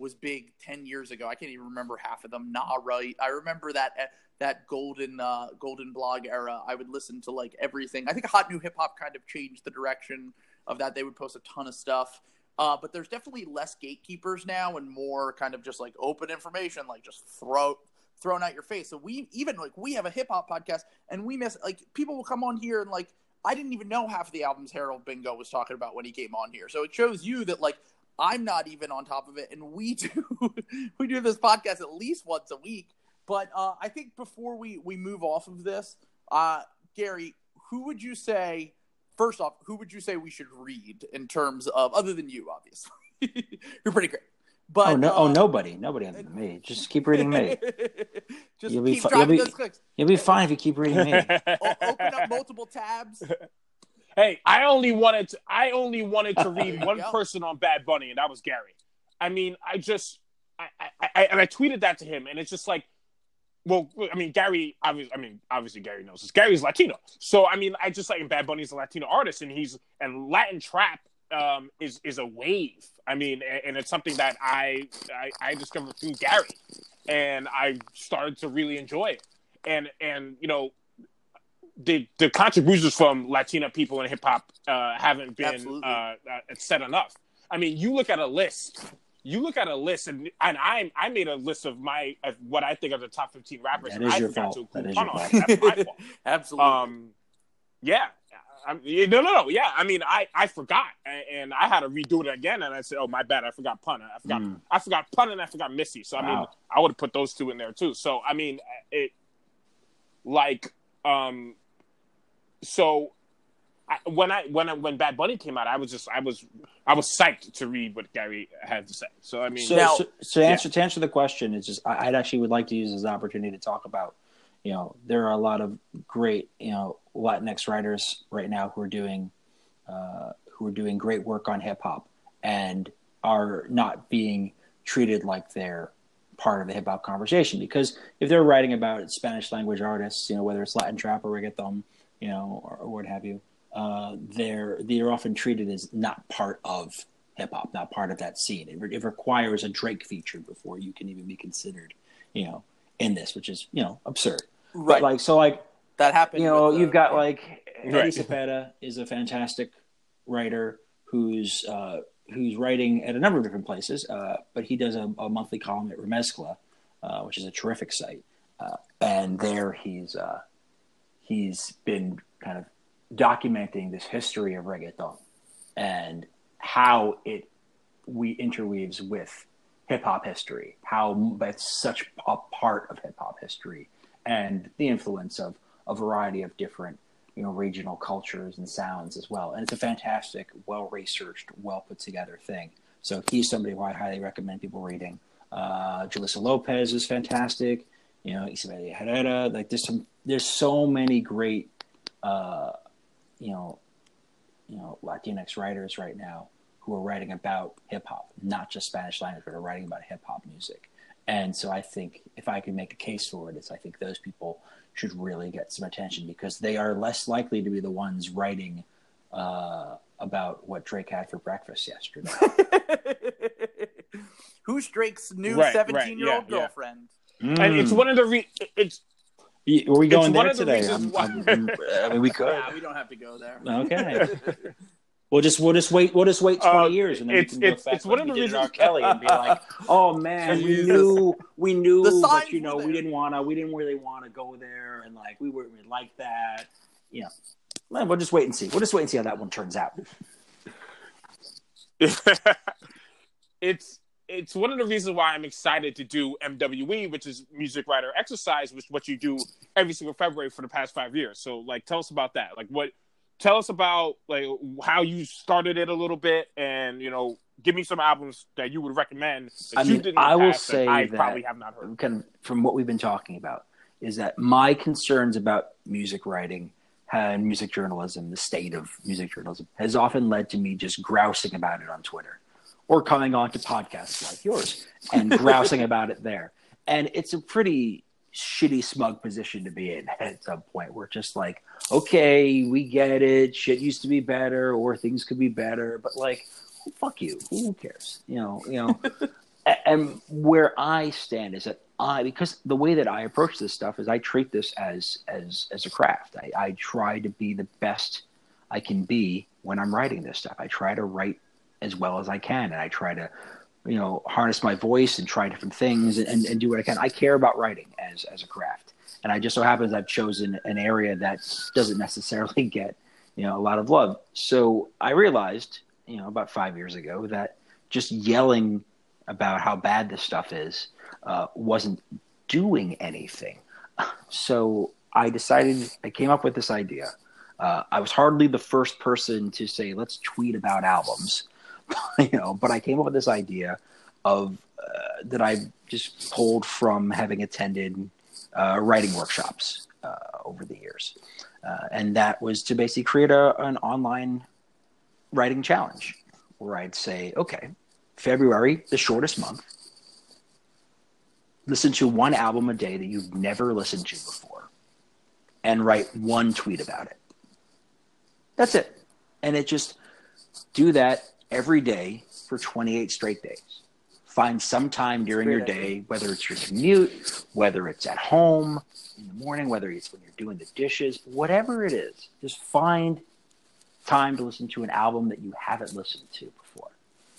was big ten years ago. I can't even remember half of them. Nah, right? I remember that that golden uh, golden blog era. I would listen to like everything. I think Hot New Hip Hop kind of changed the direction of that. They would post a ton of stuff. Uh, but there's definitely less gatekeepers now and more kind of just like open information, like just throw thrown out your face. So we even like we have a hip hop podcast and we miss like people will come on here and like I didn't even know half of the albums Harold Bingo was talking about when he came on here. So it shows you that like I'm not even on top of it, and we do we do this podcast at least once a week. But uh, I think before we we move off of this, uh, Gary, who would you say? First off, who would you say we should read in terms of other than you? Obviously, you're pretty great. But oh no! oh uh, nobody, nobody other than me. Just keep reading me. Just You'll be keep fi- you'll be- those clicks. You'll be fine if you keep reading me. O- open up multiple tabs. Hey, I only wanted to I only wanted to read one go. person on Bad Bunny, and that was Gary. I mean, I just I, I, I and I tweeted that to him, and it's just like, well, I mean, Gary, obviously, I mean, obviously, Gary knows this. Gary's Latino, so I mean, I just like Bad Bunny's a Latino artist, and he's and Latin trap um, is is a wave. I mean, and, and it's something that I, I I discovered through Gary, and I started to really enjoy it, and and you know the the contributions from Latina people in hip hop uh, haven't been uh, uh, said enough. I mean, you look at a list. You look at a list, and and I I made a list of my of what I think are the top fifteen rappers. That and is I your forgot fault. to include That is Pun your on fault. it. That's my fault. Absolutely. Um, yeah. I'm, yeah, no, no, no. Yeah, I mean, I, I forgot, and, and I had to redo it again, and I said, "Oh, my bad, I forgot pun. I forgot, Mm. I forgot pun, and I forgot Missy." So I mean, Wow. I would have put those two in there too. So I mean, it like um, so I, when I when I, when Bad Bunny came out, I was just I was I was psyched to read what Gary had to say. So I mean, So, Now- so, so to answer to answer the question, it's just I, I'd actually would like to use this opportunity to talk about. You know, there are a lot of great you know Latinx writers right now who are doing uh, who are doing great work on hip hop and are not being treated like they're part of the hip hop conversation because if they're writing about Spanish language artists, you know, whether it's Latin trap or reggaeton, you know, or, or what have you, uh, they're they're often treated as not part of hip hop, not part of that scene. It, re- it requires a Drake feature before you can even be considered, you know, in this, which is you know absurd. right. But like so, like that happened. you know, uh, you've got like Eddie Right. Cepeda is a fantastic writer who's uh, who's writing at a number of different places, uh, but he does a, a monthly column at Remezcla, uh, which is a terrific site, uh, and there he's uh, he's been kind of documenting this history of reggaeton and how it we interweaves with hip hop history, how that's such a part of hip hop history, and the influence of a variety of different you know regional cultures and sounds as well. And it's a fantastic, well researched, well put together thing. So he's somebody who I highly recommend people reading. Uh, Julissa Lopez is fantastic. You know, Isabel Herrera. Like there's some, there's so many great, uh, you know, you know, Latinx writers right now who are writing about hip hop, not just Spanish language, but are writing about hip hop music. And so I think if I can make a case for it, it's I think those people should really get some attention because they are less likely to be the ones writing uh, about what Drake had for breakfast yesterday. Who's Drake's new Right, right, 17 year old yeah, yeah. girlfriend? and it's one of the re- it's Y- Are we going one there the today? reasons I'm- I'm- I mean, we could. Yeah, we don't have to go there. Okay. We'll just we'll just wait we'll just wait twenty Uh, years and then it's- we can it's- look back it's one like of the in R. reasons- Kelly and be like, oh man, we knew we knew, but you know we didn't wanna we didn't really want to go there and like we weren't really like that. Know, well, we'll just wait and see. We'll just wait and see how that one turns out. it's it's one of the reasons why I'm excited to do MWE, which is Music Writer Exercise, which is what you do every single February for the past five years. So, like, tell us about that. Like, what? Tell us about like how you started it a little bit, and you know, give me some albums that you would recommend. That I you mean, did in the I will say I that- probably have not heard. kind of from what we've been talking about is that my concerns about music writing and music journalism, the state of music journalism, has often led to me just grousing about it on Twitter or coming on to podcasts like yours and grousing about it there. And it's a pretty shitty, smug position to be in at some point. We're just like, okay, we get it. Shit used to be better, or things could be better, but like, fuck you. Who cares? You know, you know. And where I stand is that I because the way that I approach this stuff is I treat this as as as a craft. I, I try to be the best I can be when I'm writing this stuff. I try to write as well as I can, and I try to you know harness my voice and try different things and, and, do what I can. I care about writing as as a craft, and I just so happens I've chosen an area that doesn't necessarily get you know a lot of love. So I realized you know about five years ago that just yelling about how bad this stuff is uh, wasn't doing anything. So I decided, I came up with this idea. Uh, I was hardly the first person to say, let's tweet about albums, you know, but I came up with this idea of uh, that I just pulled from having attended uh, writing workshops uh, over the years. Uh, and that was to basically create a, an online writing challenge where I'd say, okay, February, the shortest month. Listen to one album a day that you've never listened to before and write one tweet about it. That's it. And it just do that every day for 28 straight days. Find some time during Great your day, whether it's your commute, whether it's at home in the morning, whether it's when you're doing the dishes, whatever it is, just find time to listen to an album that you haven't listened to before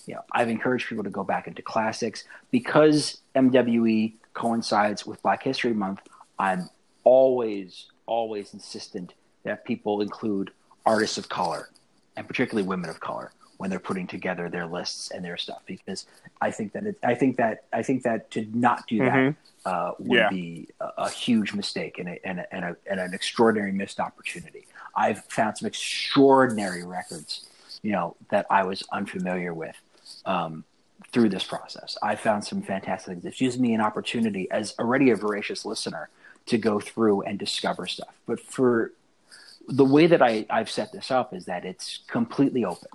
you know, I've encouraged people to go back into classics because MWE coincides with Black History Month. I'm always, always insistent that people include artists of color and particularly women of color when they're putting together their lists and their stuff because I think that it, I think that I think that to not do that Mhm. uh, would Yeah. be a, a huge mistake and, a, and, a, and, a, and an extraordinary missed opportunity. I've found some extraordinary records, you know, that I was unfamiliar with um, through this process. I found some fantastic things. It's gives me an opportunity as already a voracious listener to go through and discover stuff. But for the way that I, I've set this up is that it's completely open.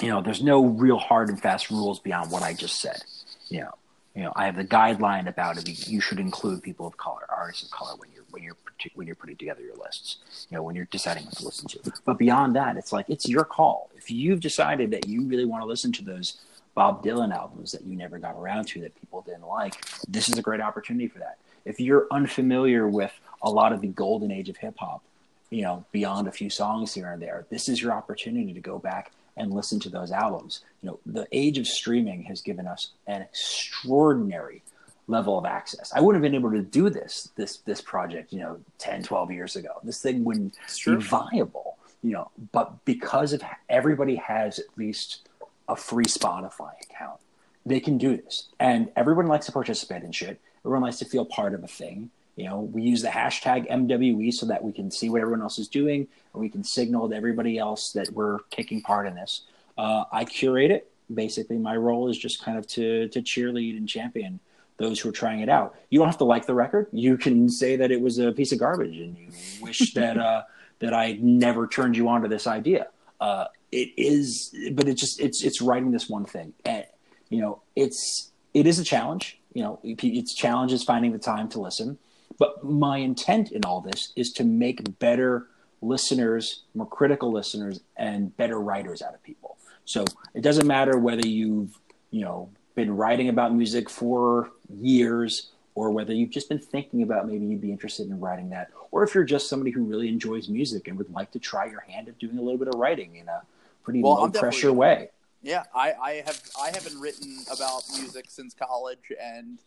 You know, there's no real hard and fast rules beyond what I just said. You know, you know, I have the guideline about it. You should include people of color, artists of color, when you're when you're when you're putting together your lists. You know, when you're deciding what to listen to. But beyond that, it's like it's your call. If you've decided that you really want to listen to those Bob Dylan albums that you never got around to that people didn't like, this is a great opportunity for that. If you're unfamiliar with a lot of the golden age of hip hop, you know, beyond a few songs here and there, this is your opportunity to go back and listen to those albums. You know, the age of streaming has given us an extraordinary level of access. I wouldn't have been able to do this this this project, you know, 10, 12 years ago. This thing wouldn't be viable, you know, but because of everybody has at least a free Spotify account, they can do this. And everyone likes to participate in shit. Everyone likes to feel part of a thing. You know, we use the hashtag MWE so that we can see what everyone else is doing and we can signal to everybody else that we're taking part in this. Uh, I curate it. Basically, my role is just kind of to to cheerlead and champion those who are trying it out. You don't have to like the record. You can say that it was a piece of garbage and you wish that uh, that I never turned you on to this idea. Uh, it is, but it just it's it's writing this one thing, and you know it's it is a challenge. You know, it's challenge is finding the time to listen. But my intent in all this is to make better listeners, more critical listeners, and better writers out of people. So it doesn't matter whether you've, you know, been writing about music for years or whether you've just been thinking about maybe you'd be interested in writing that, or if you're just somebody who really enjoys music and would like to try your hand at doing a little bit of writing in a pretty Well, low pressure way. Yeah, I, I have I haven't written about music since college, and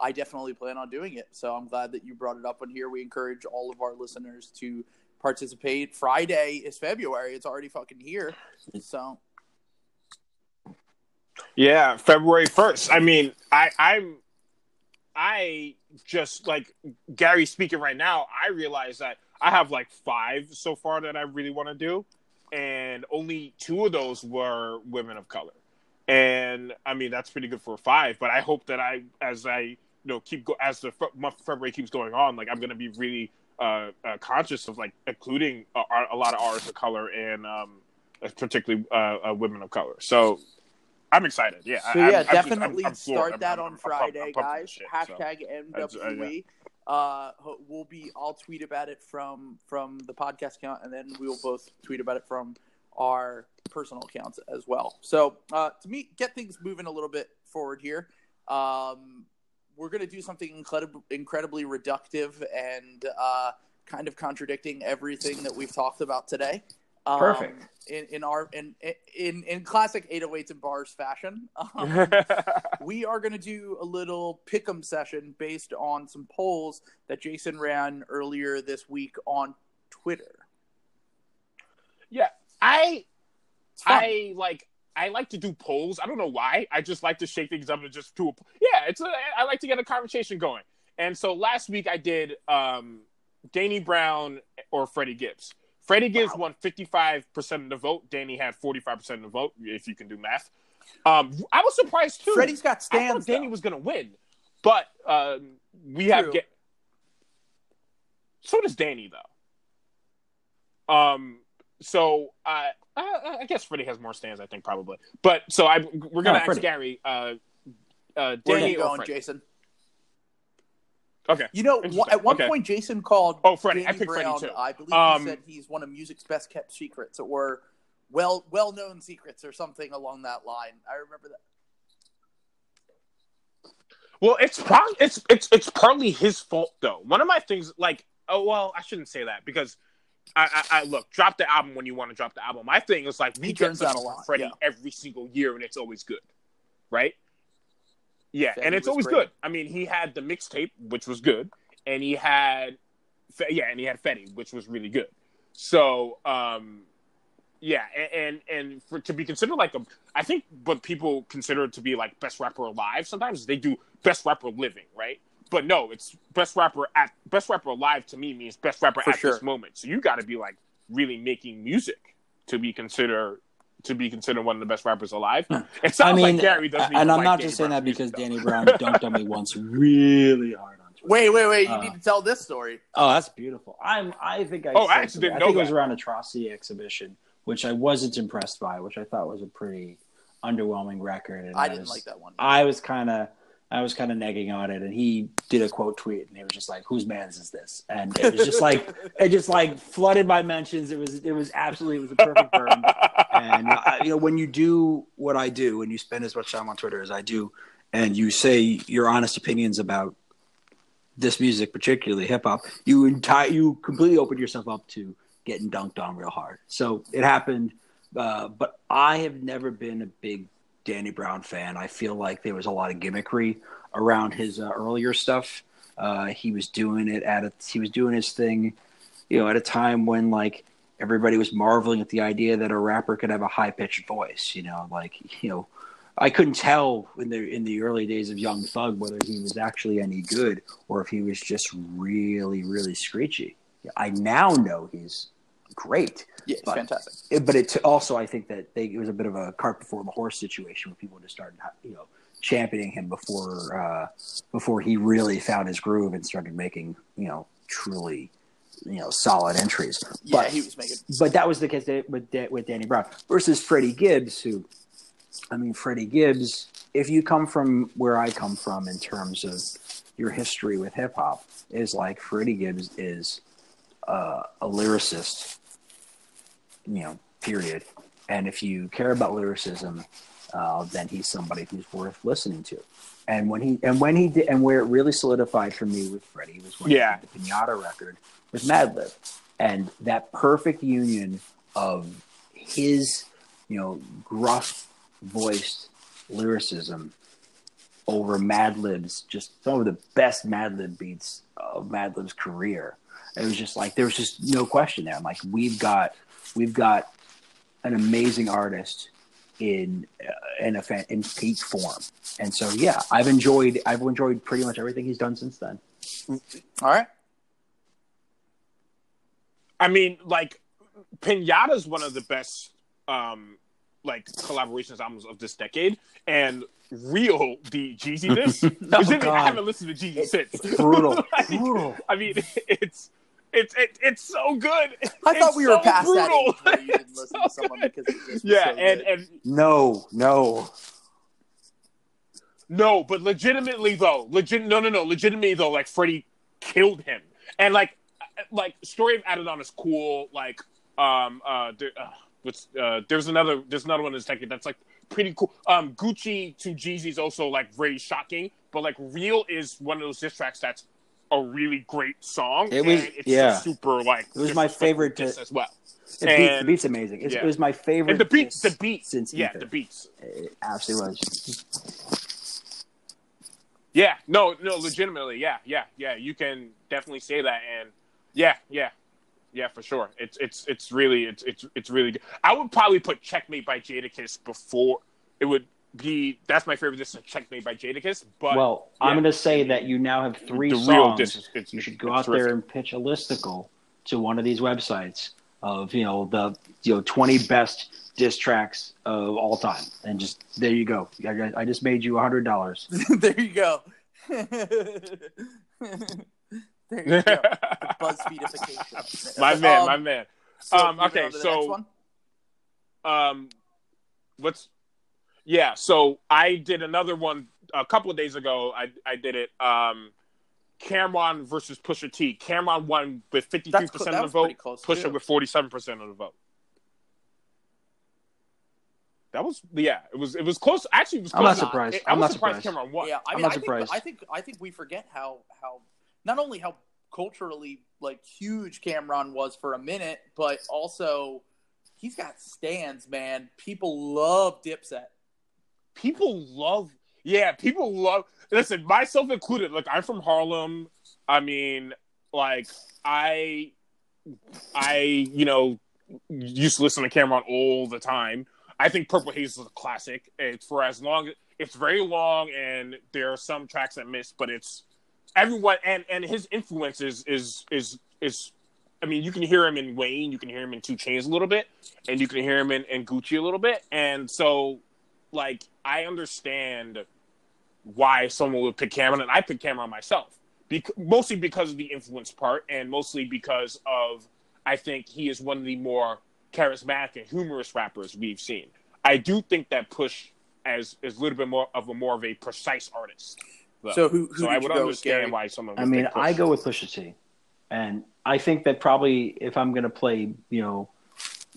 I definitely plan on doing it. So I'm glad that you brought it up on here. We encourage all of our listeners to participate. Friday is February; it's already fucking here. So Yeah, February first. I mean, I I'm I just like Gary speaking right now, I realize that I have like five so far that I really want to do, and only two of those were women of color. And I mean that's pretty good for five, but I hope that I as I you know keep go as the month of February keeps going on, like I'm gonna be really uh, uh conscious of like including a, a lot of artists of color and um particularly uh, uh women of color. So I'm excited. Yeah. So I- yeah, I'm just- I'm- definitely I'm start that on I'm pumped- I'm Friday, guys. shit, so. Hashtag uh, MWE. Uh, we'll be. I'll tweet about it from from the podcast account, and then we will both tweet about it from our personal accounts as well. So uh, to me, get things moving a little bit forward here. Um, we're going to do something incredibly incredibly reductive and uh, kind of contradicting everything that we've talked about today. Um, Perfect. In, in our in in in classic 808s and bars fashion. Um, we are going to do a little pick'em session based on some polls that Jason ran earlier this week on Twitter. yeah. I I like I like to do polls. I don't know why. I just like to shake things up and just do a yeah. It's a, I like to get a conversation going. And so last week I did um, Danny Brown or Freddie Gibbs. Freddie Gibbs Wow. won fifty five percent of the vote. Danny had forty five percent of the vote. If you can do math, um, I was surprised too. Freddie's got I stands. thought Danny though. was going to win, but um, we have get. So does Danny though. Um. So uh, I, I guess Freddie has more stands. I think probably. But so I we're gonna No, ask Freddie. Gary. Uh, uh, Danny or going, Jason? Okay. You know, at one Okay. point, Jason called Oh, Freddie. I Danny picked Freddie, too. I believe Um, he said he's one of music's best kept secrets, or well well known secrets, or something along that line. I remember that. Well, it's probably it's it's it's partly his fault though. One of my things, like, oh well, I shouldn't say that because I, I, I look drop the album when you want to drop the album. My thing is like we He turns out a lot, Freddie yeah. every single year, and it's always good, right? Yeah, and it's always great. good. I mean, he had the mixtape, which was good, and he had, yeah, and he had Fetti, which was really good. So, um, yeah, a- and and for to be considered like a, I think what people consider to be like best rapper alive. Sometimes they do best rapper living, right? But no, it's best rapper at best rapper alive to me means best rapper For at sure. this moment. So you got to be like really making music to be considered to be considered one of the best rappers alive. It sounds I mean, like Gary doesn't. and even I'm like not Danny just saying that because music, Danny. Brown dunked on me once really hard on Twitter. Wait, wait, wait! You Uh, need to tell this story. Oh, that's beautiful. I'm. I think I. Oh, I actually didn't I know think it was that. around Atrocity exhibition, which I wasn't impressed by, which I thought was a pretty underwhelming record. And I didn't was, like that one. I was kind of. I was kind of negging on it, and he did a quote tweet, and he was just like, "Whose man's is this?" And it was just like, it just like flooded my mentions. It was, it was absolutely, it was a perfect burn. and uh, you know when you do what I do and you spend as much time on Twitter as I do, and you say your honest opinions about this music, particularly hip hop, you entire you completely open yourself up to getting dunked on real hard. So it happened, uh, but I have never been a big Danny Brown fan. I feel like there was a lot of gimmickry around his uh, earlier stuff. Uh, he was doing it at a, he was doing his thing, you know, at a time when like everybody was marveling at the idea that a rapper could have a high pitched voice. You know, like you know, I couldn't tell in the in the early days of Young Thug whether he was actually any good or if he was just really really screechy. I now know he's great, Yeah, it's but- fantastic. it- but it also I think that they, it was a bit of a cart before the horse situation where people just started you know championing him before uh, before he really found his groove and started making you know truly you know solid entries. Yeah, but, he was making. but that was the case with with Danny Brown versus Freddie Gibbs, who I mean Freddie Gibbs. If you come from where I come from in terms of your history with hip hop, is like Freddie Gibbs is uh, a lyricist, you know, period. And if you care about lyricism uh, then he's somebody who's worth listening to. And when he and when he did and where it really solidified for me with Freddie was when Yeah. he did the Pinata record with Madlib, and that perfect union of his, you know, gruff voiced lyricism over Madlib's just some of the best Madlib beats of Madlib's career. It was just like there was just no question there. I'm like, we've got we've got an amazing artist in uh, in a fan, in peak form, and so yeah, I've enjoyed I've enjoyed pretty much everything he's done since then. All right. I mean, like Pinata's one of the best um like collaborations albums of this decade, and Real the Jeezy this. which. I haven't listened to Jeezy since. it's brutal, Like, brutal. I mean, it's it's it, it's so good. I thought It's we were so past that brutal. age you didn't listen so to someone good. because it just yeah, so and good. and No, no, No, but legitimately though, legit no no no, legitimately though, like Freddie killed him, and like like story of Adidon is cool. Like um uh, there, uh what's uh there's another there's another one that's like that's like pretty cool. Um Gucci to Jeezy is also like very shocking, but like Real is one of those diss tracks that's a really great song. It was- and it's yeah. super like It was my favorite to- as well. the, beat, the beat's amazing. It's, yeah. It was my favorite. And the beats, the beats, since yeah, Ether. the beats. It absolutely was. Yeah, no, no, legitimately, yeah, yeah, yeah. You can definitely say that, and yeah, yeah, yeah, for sure. It's it's it's really it's it's it's really good. I would probably put Checkmate by Jadakiss before it would be. That's my favorite. This is Checkmate by Jadakiss, but well, yeah, I'm going to say that you now have three the real songs. diss is- it's- you should go out terrific. there and pitch a listicle to one of these websites of you know the you know 20 best diss tracks of all time, and just there you go. I, I just made you a hundred dollars. there you go. there you go. The BuzzFeedification. my man, Um, my man. So, Um, okay, on to the so- next one. um what's yeah so i did another one a couple of days ago i i did it um Cam'ron versus Pusha T Cam'ron won with 53% That's cl- that of the vote close, Pusha T. with 47% of the vote that was yeah it was it was close actually it was I'm close not surprised. I, I I'm not surprised, surprised. Cam'ron won Yeah, I I'm mean, not I think, surprised. I think I think we forget how how not only how culturally like huge Cam'ron was for a minute, but also he's got stands, man. People love Dipset. People love yeah people love listen myself included like i'm from harlem. I mean like i i you know used to listen to Cam'ron all the time. I think purple haze is a classic. It's for as long it's very long and there are some tracks that miss but it's everyone and and his influence is is is is I mean, you can hear him in Wayne, you can hear him in 2 Chainz a little bit, and you can hear him in, in Gucci a little bit. And so, like, I understand why someone would pick Cam'ron, and I picked Cam'ron myself, bec- mostly because of the influence part, and mostly because of I think he is one of the more charismatic and humorous rappers we've seen. I do think that Push as is a little bit more of a more of a precise artist. though. So who, who so did I you would go with, understand Gary? why someone. Would I mean, pick Push. I go with Pusha T, and I think that probably if I'm going to play, you know,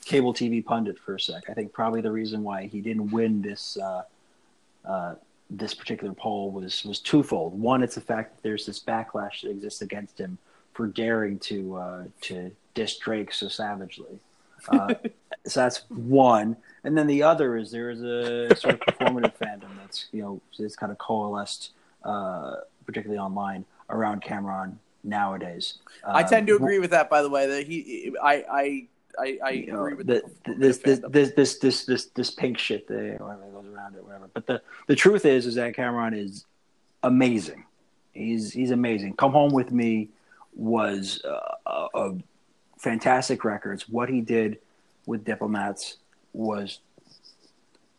cable TV pundit for a sec, I think probably the reason why he didn't win this uh, uh, this particular poll was was twofold. One, it's the fact that there's this backlash that exists against him for daring to uh, to diss Drake so savagely. Uh, so that's one, and then the other is there is a sort of performative fandom that's you know it's kind of coalesced, uh, particularly online, around Cam'ron nowadays. I tend to Um, agree with that. By the way, that he, I, I, I, I you know, agree with the, the, this, this, this this this this this pink shit that whatever goes around it, whatever. But the the truth is, is that Cam'ron is amazing. He's he's amazing. Come home with me was uh, a, a fantastic records. What he did with diplomats was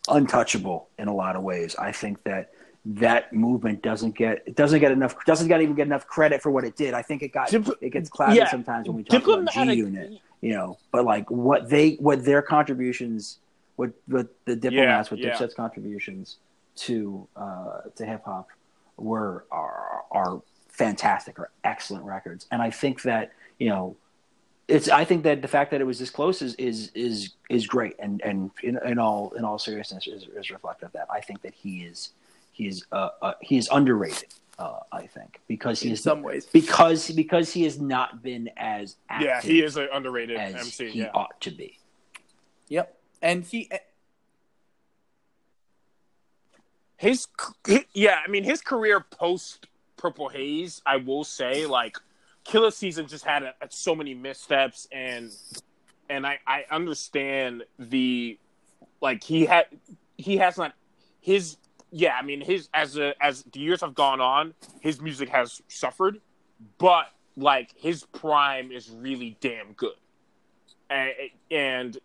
untouchable in a lot of ways. I think that that movement doesn't get it doesn't get enough doesn't get even get enough credit for what it did. I think it got Dipl- it gets clouded yeah. sometimes when we talk about G Unit you know, but like what they, what their contributions, what, what the diplomats, what yeah. Dipset's contributions to, uh, to hip hop were, are, are fantastic or excellent records. And I think that, you know, it's I think that the fact that it was this close is is is is great and and in, in all in all seriousness is, is reflective of that. I think that he is he is uh, uh he is underrated. Uh, I think because he in is some ways. because because he has not been as active Yeah, he is an underrated MC. he Yeah. ought to be. Yep. And he his yeah i mean his career post purple haze i will say like Killa Season just had a, so many missteps and and i i understand the like he had he has not his yeah i mean his as a as the years have gone on his music has suffered but like his prime is really damn good and, and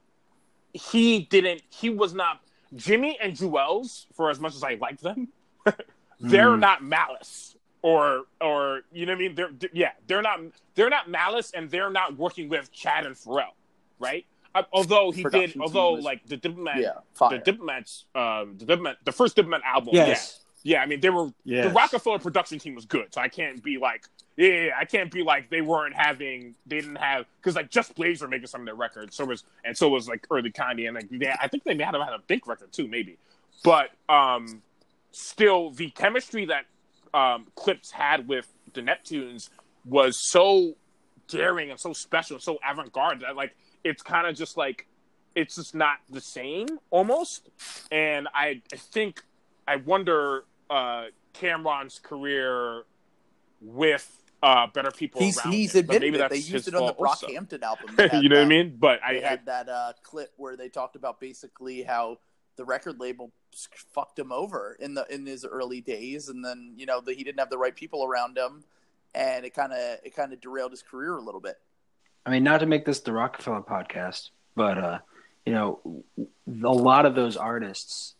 he didn't he was not Jimmy and Juelz, for as much as I like them, they're Mm. not malice or or you know what I mean. They're, they're- yeah, they're not they're not malice, and they're not working with Chad and Pharrell, right? Uh, although he did, although was- like the diplomat, yeah, the fire. diplomats, um, the diplomat, the first diplomat album, Yes. yeah, yeah. I mean, they were the Roc-A-Fella production team was good, so I can't be like, yeah, yeah, yeah, I can't be like they weren't having, they didn't have, because like Just Blaze were making some of their records, so was and so was like early Kanye, and like they, I think they may have had a big record too, maybe, but um, still the chemistry that um Clipse had with the Neptunes was so daring and so special, so avant garde that like it's kind of just like it's just not the same almost, and I, I think I wonder uh Cam'ron's career with uh better people He's around he's him. Admitted maybe it. that's They used it on the. Brockhampton album. You know what I mean? But I, They I had that uh, clip where they talked about basically how the record label fucked him over in the in his early days, and then you know that he didn't have the right people around him, and it kind of it kind of derailed his career a little bit. I mean, not to make this the Roc-A-Fella podcast, but uh, you know, a lot of those artists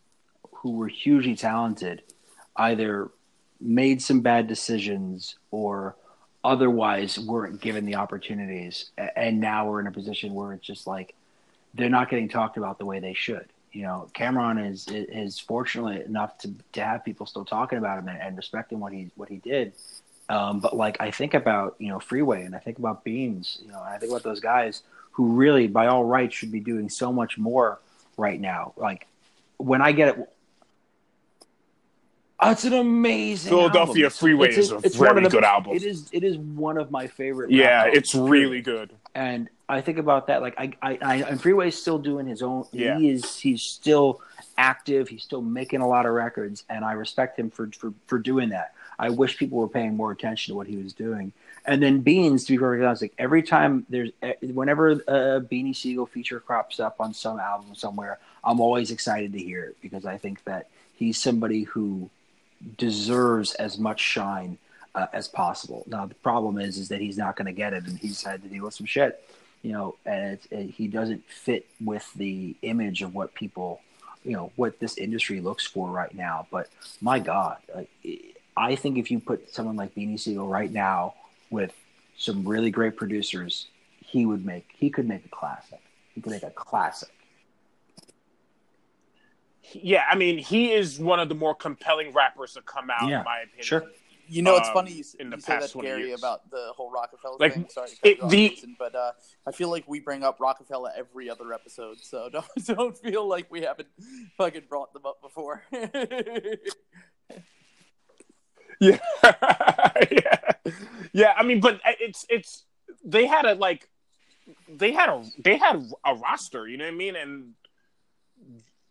who were hugely talented either made some bad decisions or otherwise weren't given the opportunities, and now we're in a position where it's just like they're not getting talked about the way they should. You know, Cam'ron is is fortunate enough to to have people still talking about him and, and respecting what he what he did. Um, but like I think about you know Freeway and I think about Beans, you know, and I think about those guys who really, by all rights, should be doing so much more right now. Like when I get it, oh, it's an amazing Philadelphia album. Freeway It's- is a it's very one of the- good album. It is. It is one of my favorite. yeah, rap it's really good. and I think about that. Like I, I, I and Freeway's still doing his own. Yeah. He is. He's still active. He's still making a lot of records, and I respect him for for for doing that. I wish people were paying more attention to what he was doing. And then Beans, to be perfectly honest, like every time there's, eh, whenever a Beanie Sigel feature crops up on some album somewhere, I'm always excited to hear it because I think that he's somebody who deserves as much shine uh, as possible. Now the problem is, is that he's not going to get it, and he's had to deal with some shit, you know, and it, he doesn't fit with the image of what people, you know, what this industry looks for right now. But my God, like, I think if you put someone like Beanie Sigel right now with some really great producers, he would make he could make a classic. He could make a classic. Yeah, I mean, he is one of the more compelling rappers to come out, Yeah, in my opinion. sure. You know, it's um, funny you, s- in the you say that, Gary, years. about the whole Roc-A-Fella Like, thing. Sorry, it- the- Jason, but uh, I feel like we bring up Roc-A-Fella every other episode, so don't don't feel like we haven't fucking brought them up before. Yeah, yeah, yeah. I mean, but it's it's they had a like they had a they had a roster. You know what I mean? And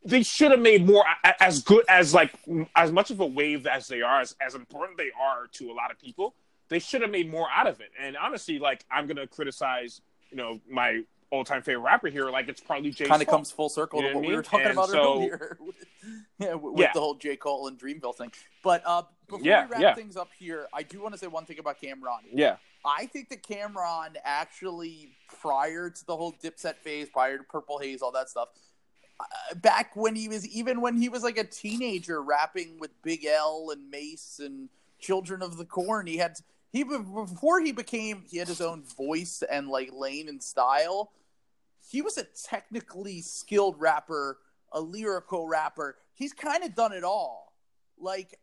they should have made more as good as like as much of a wave as they are, as, as important they are to a lot of people. They should have made more out of it. And honestly, like I'm gonna criticize, you know, my all time favorite rapper here. Like it's probably Jay. kind of comes full circle You to what what we were talking And about so- earlier. yeah, with, with Yeah. the whole J. Cole and Dreamville thing. But uh, before Yeah, we wrap yeah. things up here, I do want to say one thing about Cam'ron. Yeah. I think that Cam'ron actually, prior to the whole Dipset phase, prior to Purple Haze, all that stuff, uh, back when he was even when he was like a teenager rapping with Big L and Mase and Children of the Corn, he had he before he became he had his own voice and like lane and style. He was a technically skilled rapper, a lyrical rapper. He's kind of done it all. Like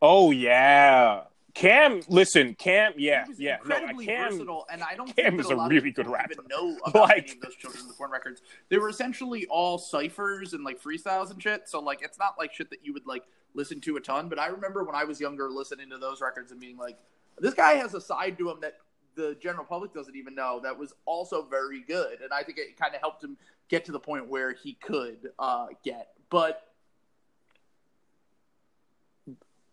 Oh yeah, Cam, listen, Cam, yeah, yeah, no, incredibly Cam, versatile, and I don't Cam think is a a really good rapper. even know about Like- any of those Children of the Corn records. They were essentially all ciphers and like freestyles and shit. So like, it's not like shit that you would like listen to a ton. But I remember when I was younger, listening to those records and being like, this guy has a side to him that the general public doesn't even know that was also very good. And I think it kind of helped him get to the point where he could uh, get. But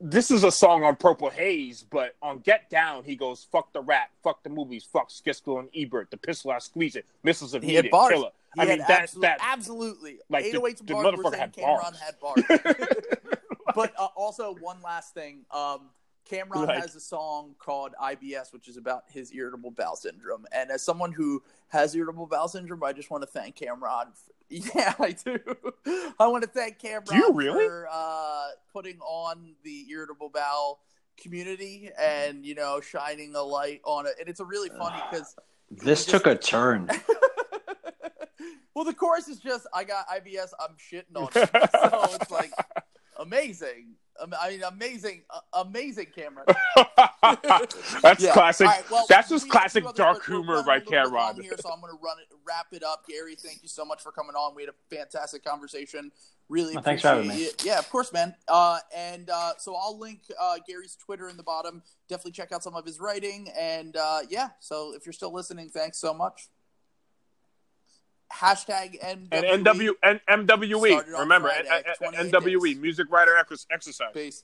this is a song on Purple Haze, but on Get Down, he goes, fuck the rap, fuck the movies, fuck Siskel and Ebert, the pistol I squeeze it, missiles of He need had bars. killer. he I mean, that's absolute- that. absolutely like, the- 808s the bars motherfucker had Cam'ron bars. had bars. but uh, also one last thing um, Cam'ron Like- has a song called ibs which is about his irritable bowel syndrome and as someone who has irritable bowel syndrome i just want to thank Cam'ron for, yeah i do i want to thank Cam'ron Do you really? for uh, putting on the irritable bowel community and you know shining a light on it and it's a really funny because This took a turn. well, the chorus is just I got IBS. I'm shitting on it. so it's like amazing. I mean, amazing, uh, amazing camera. that's Yeah. classic. All right, well, that's just classic dark but we're humor running by a little bit long Cam'ron. Here, so I'm going to run it, wrap it up. Gary, thank you so much for coming on. We had a fantastic conversation. Really Well, thanks for having appreciate it. Yeah, of course, man. Uh, and uh, so I'll link uh, Gary's Twitter in the bottom. Definitely check out some of his writing. And uh, yeah, so if you're still listening, thanks so much. Hashtag NWE. And NW and MWE. Remember, Friday, N- N- NWE. Music Writer Exercise. Peace.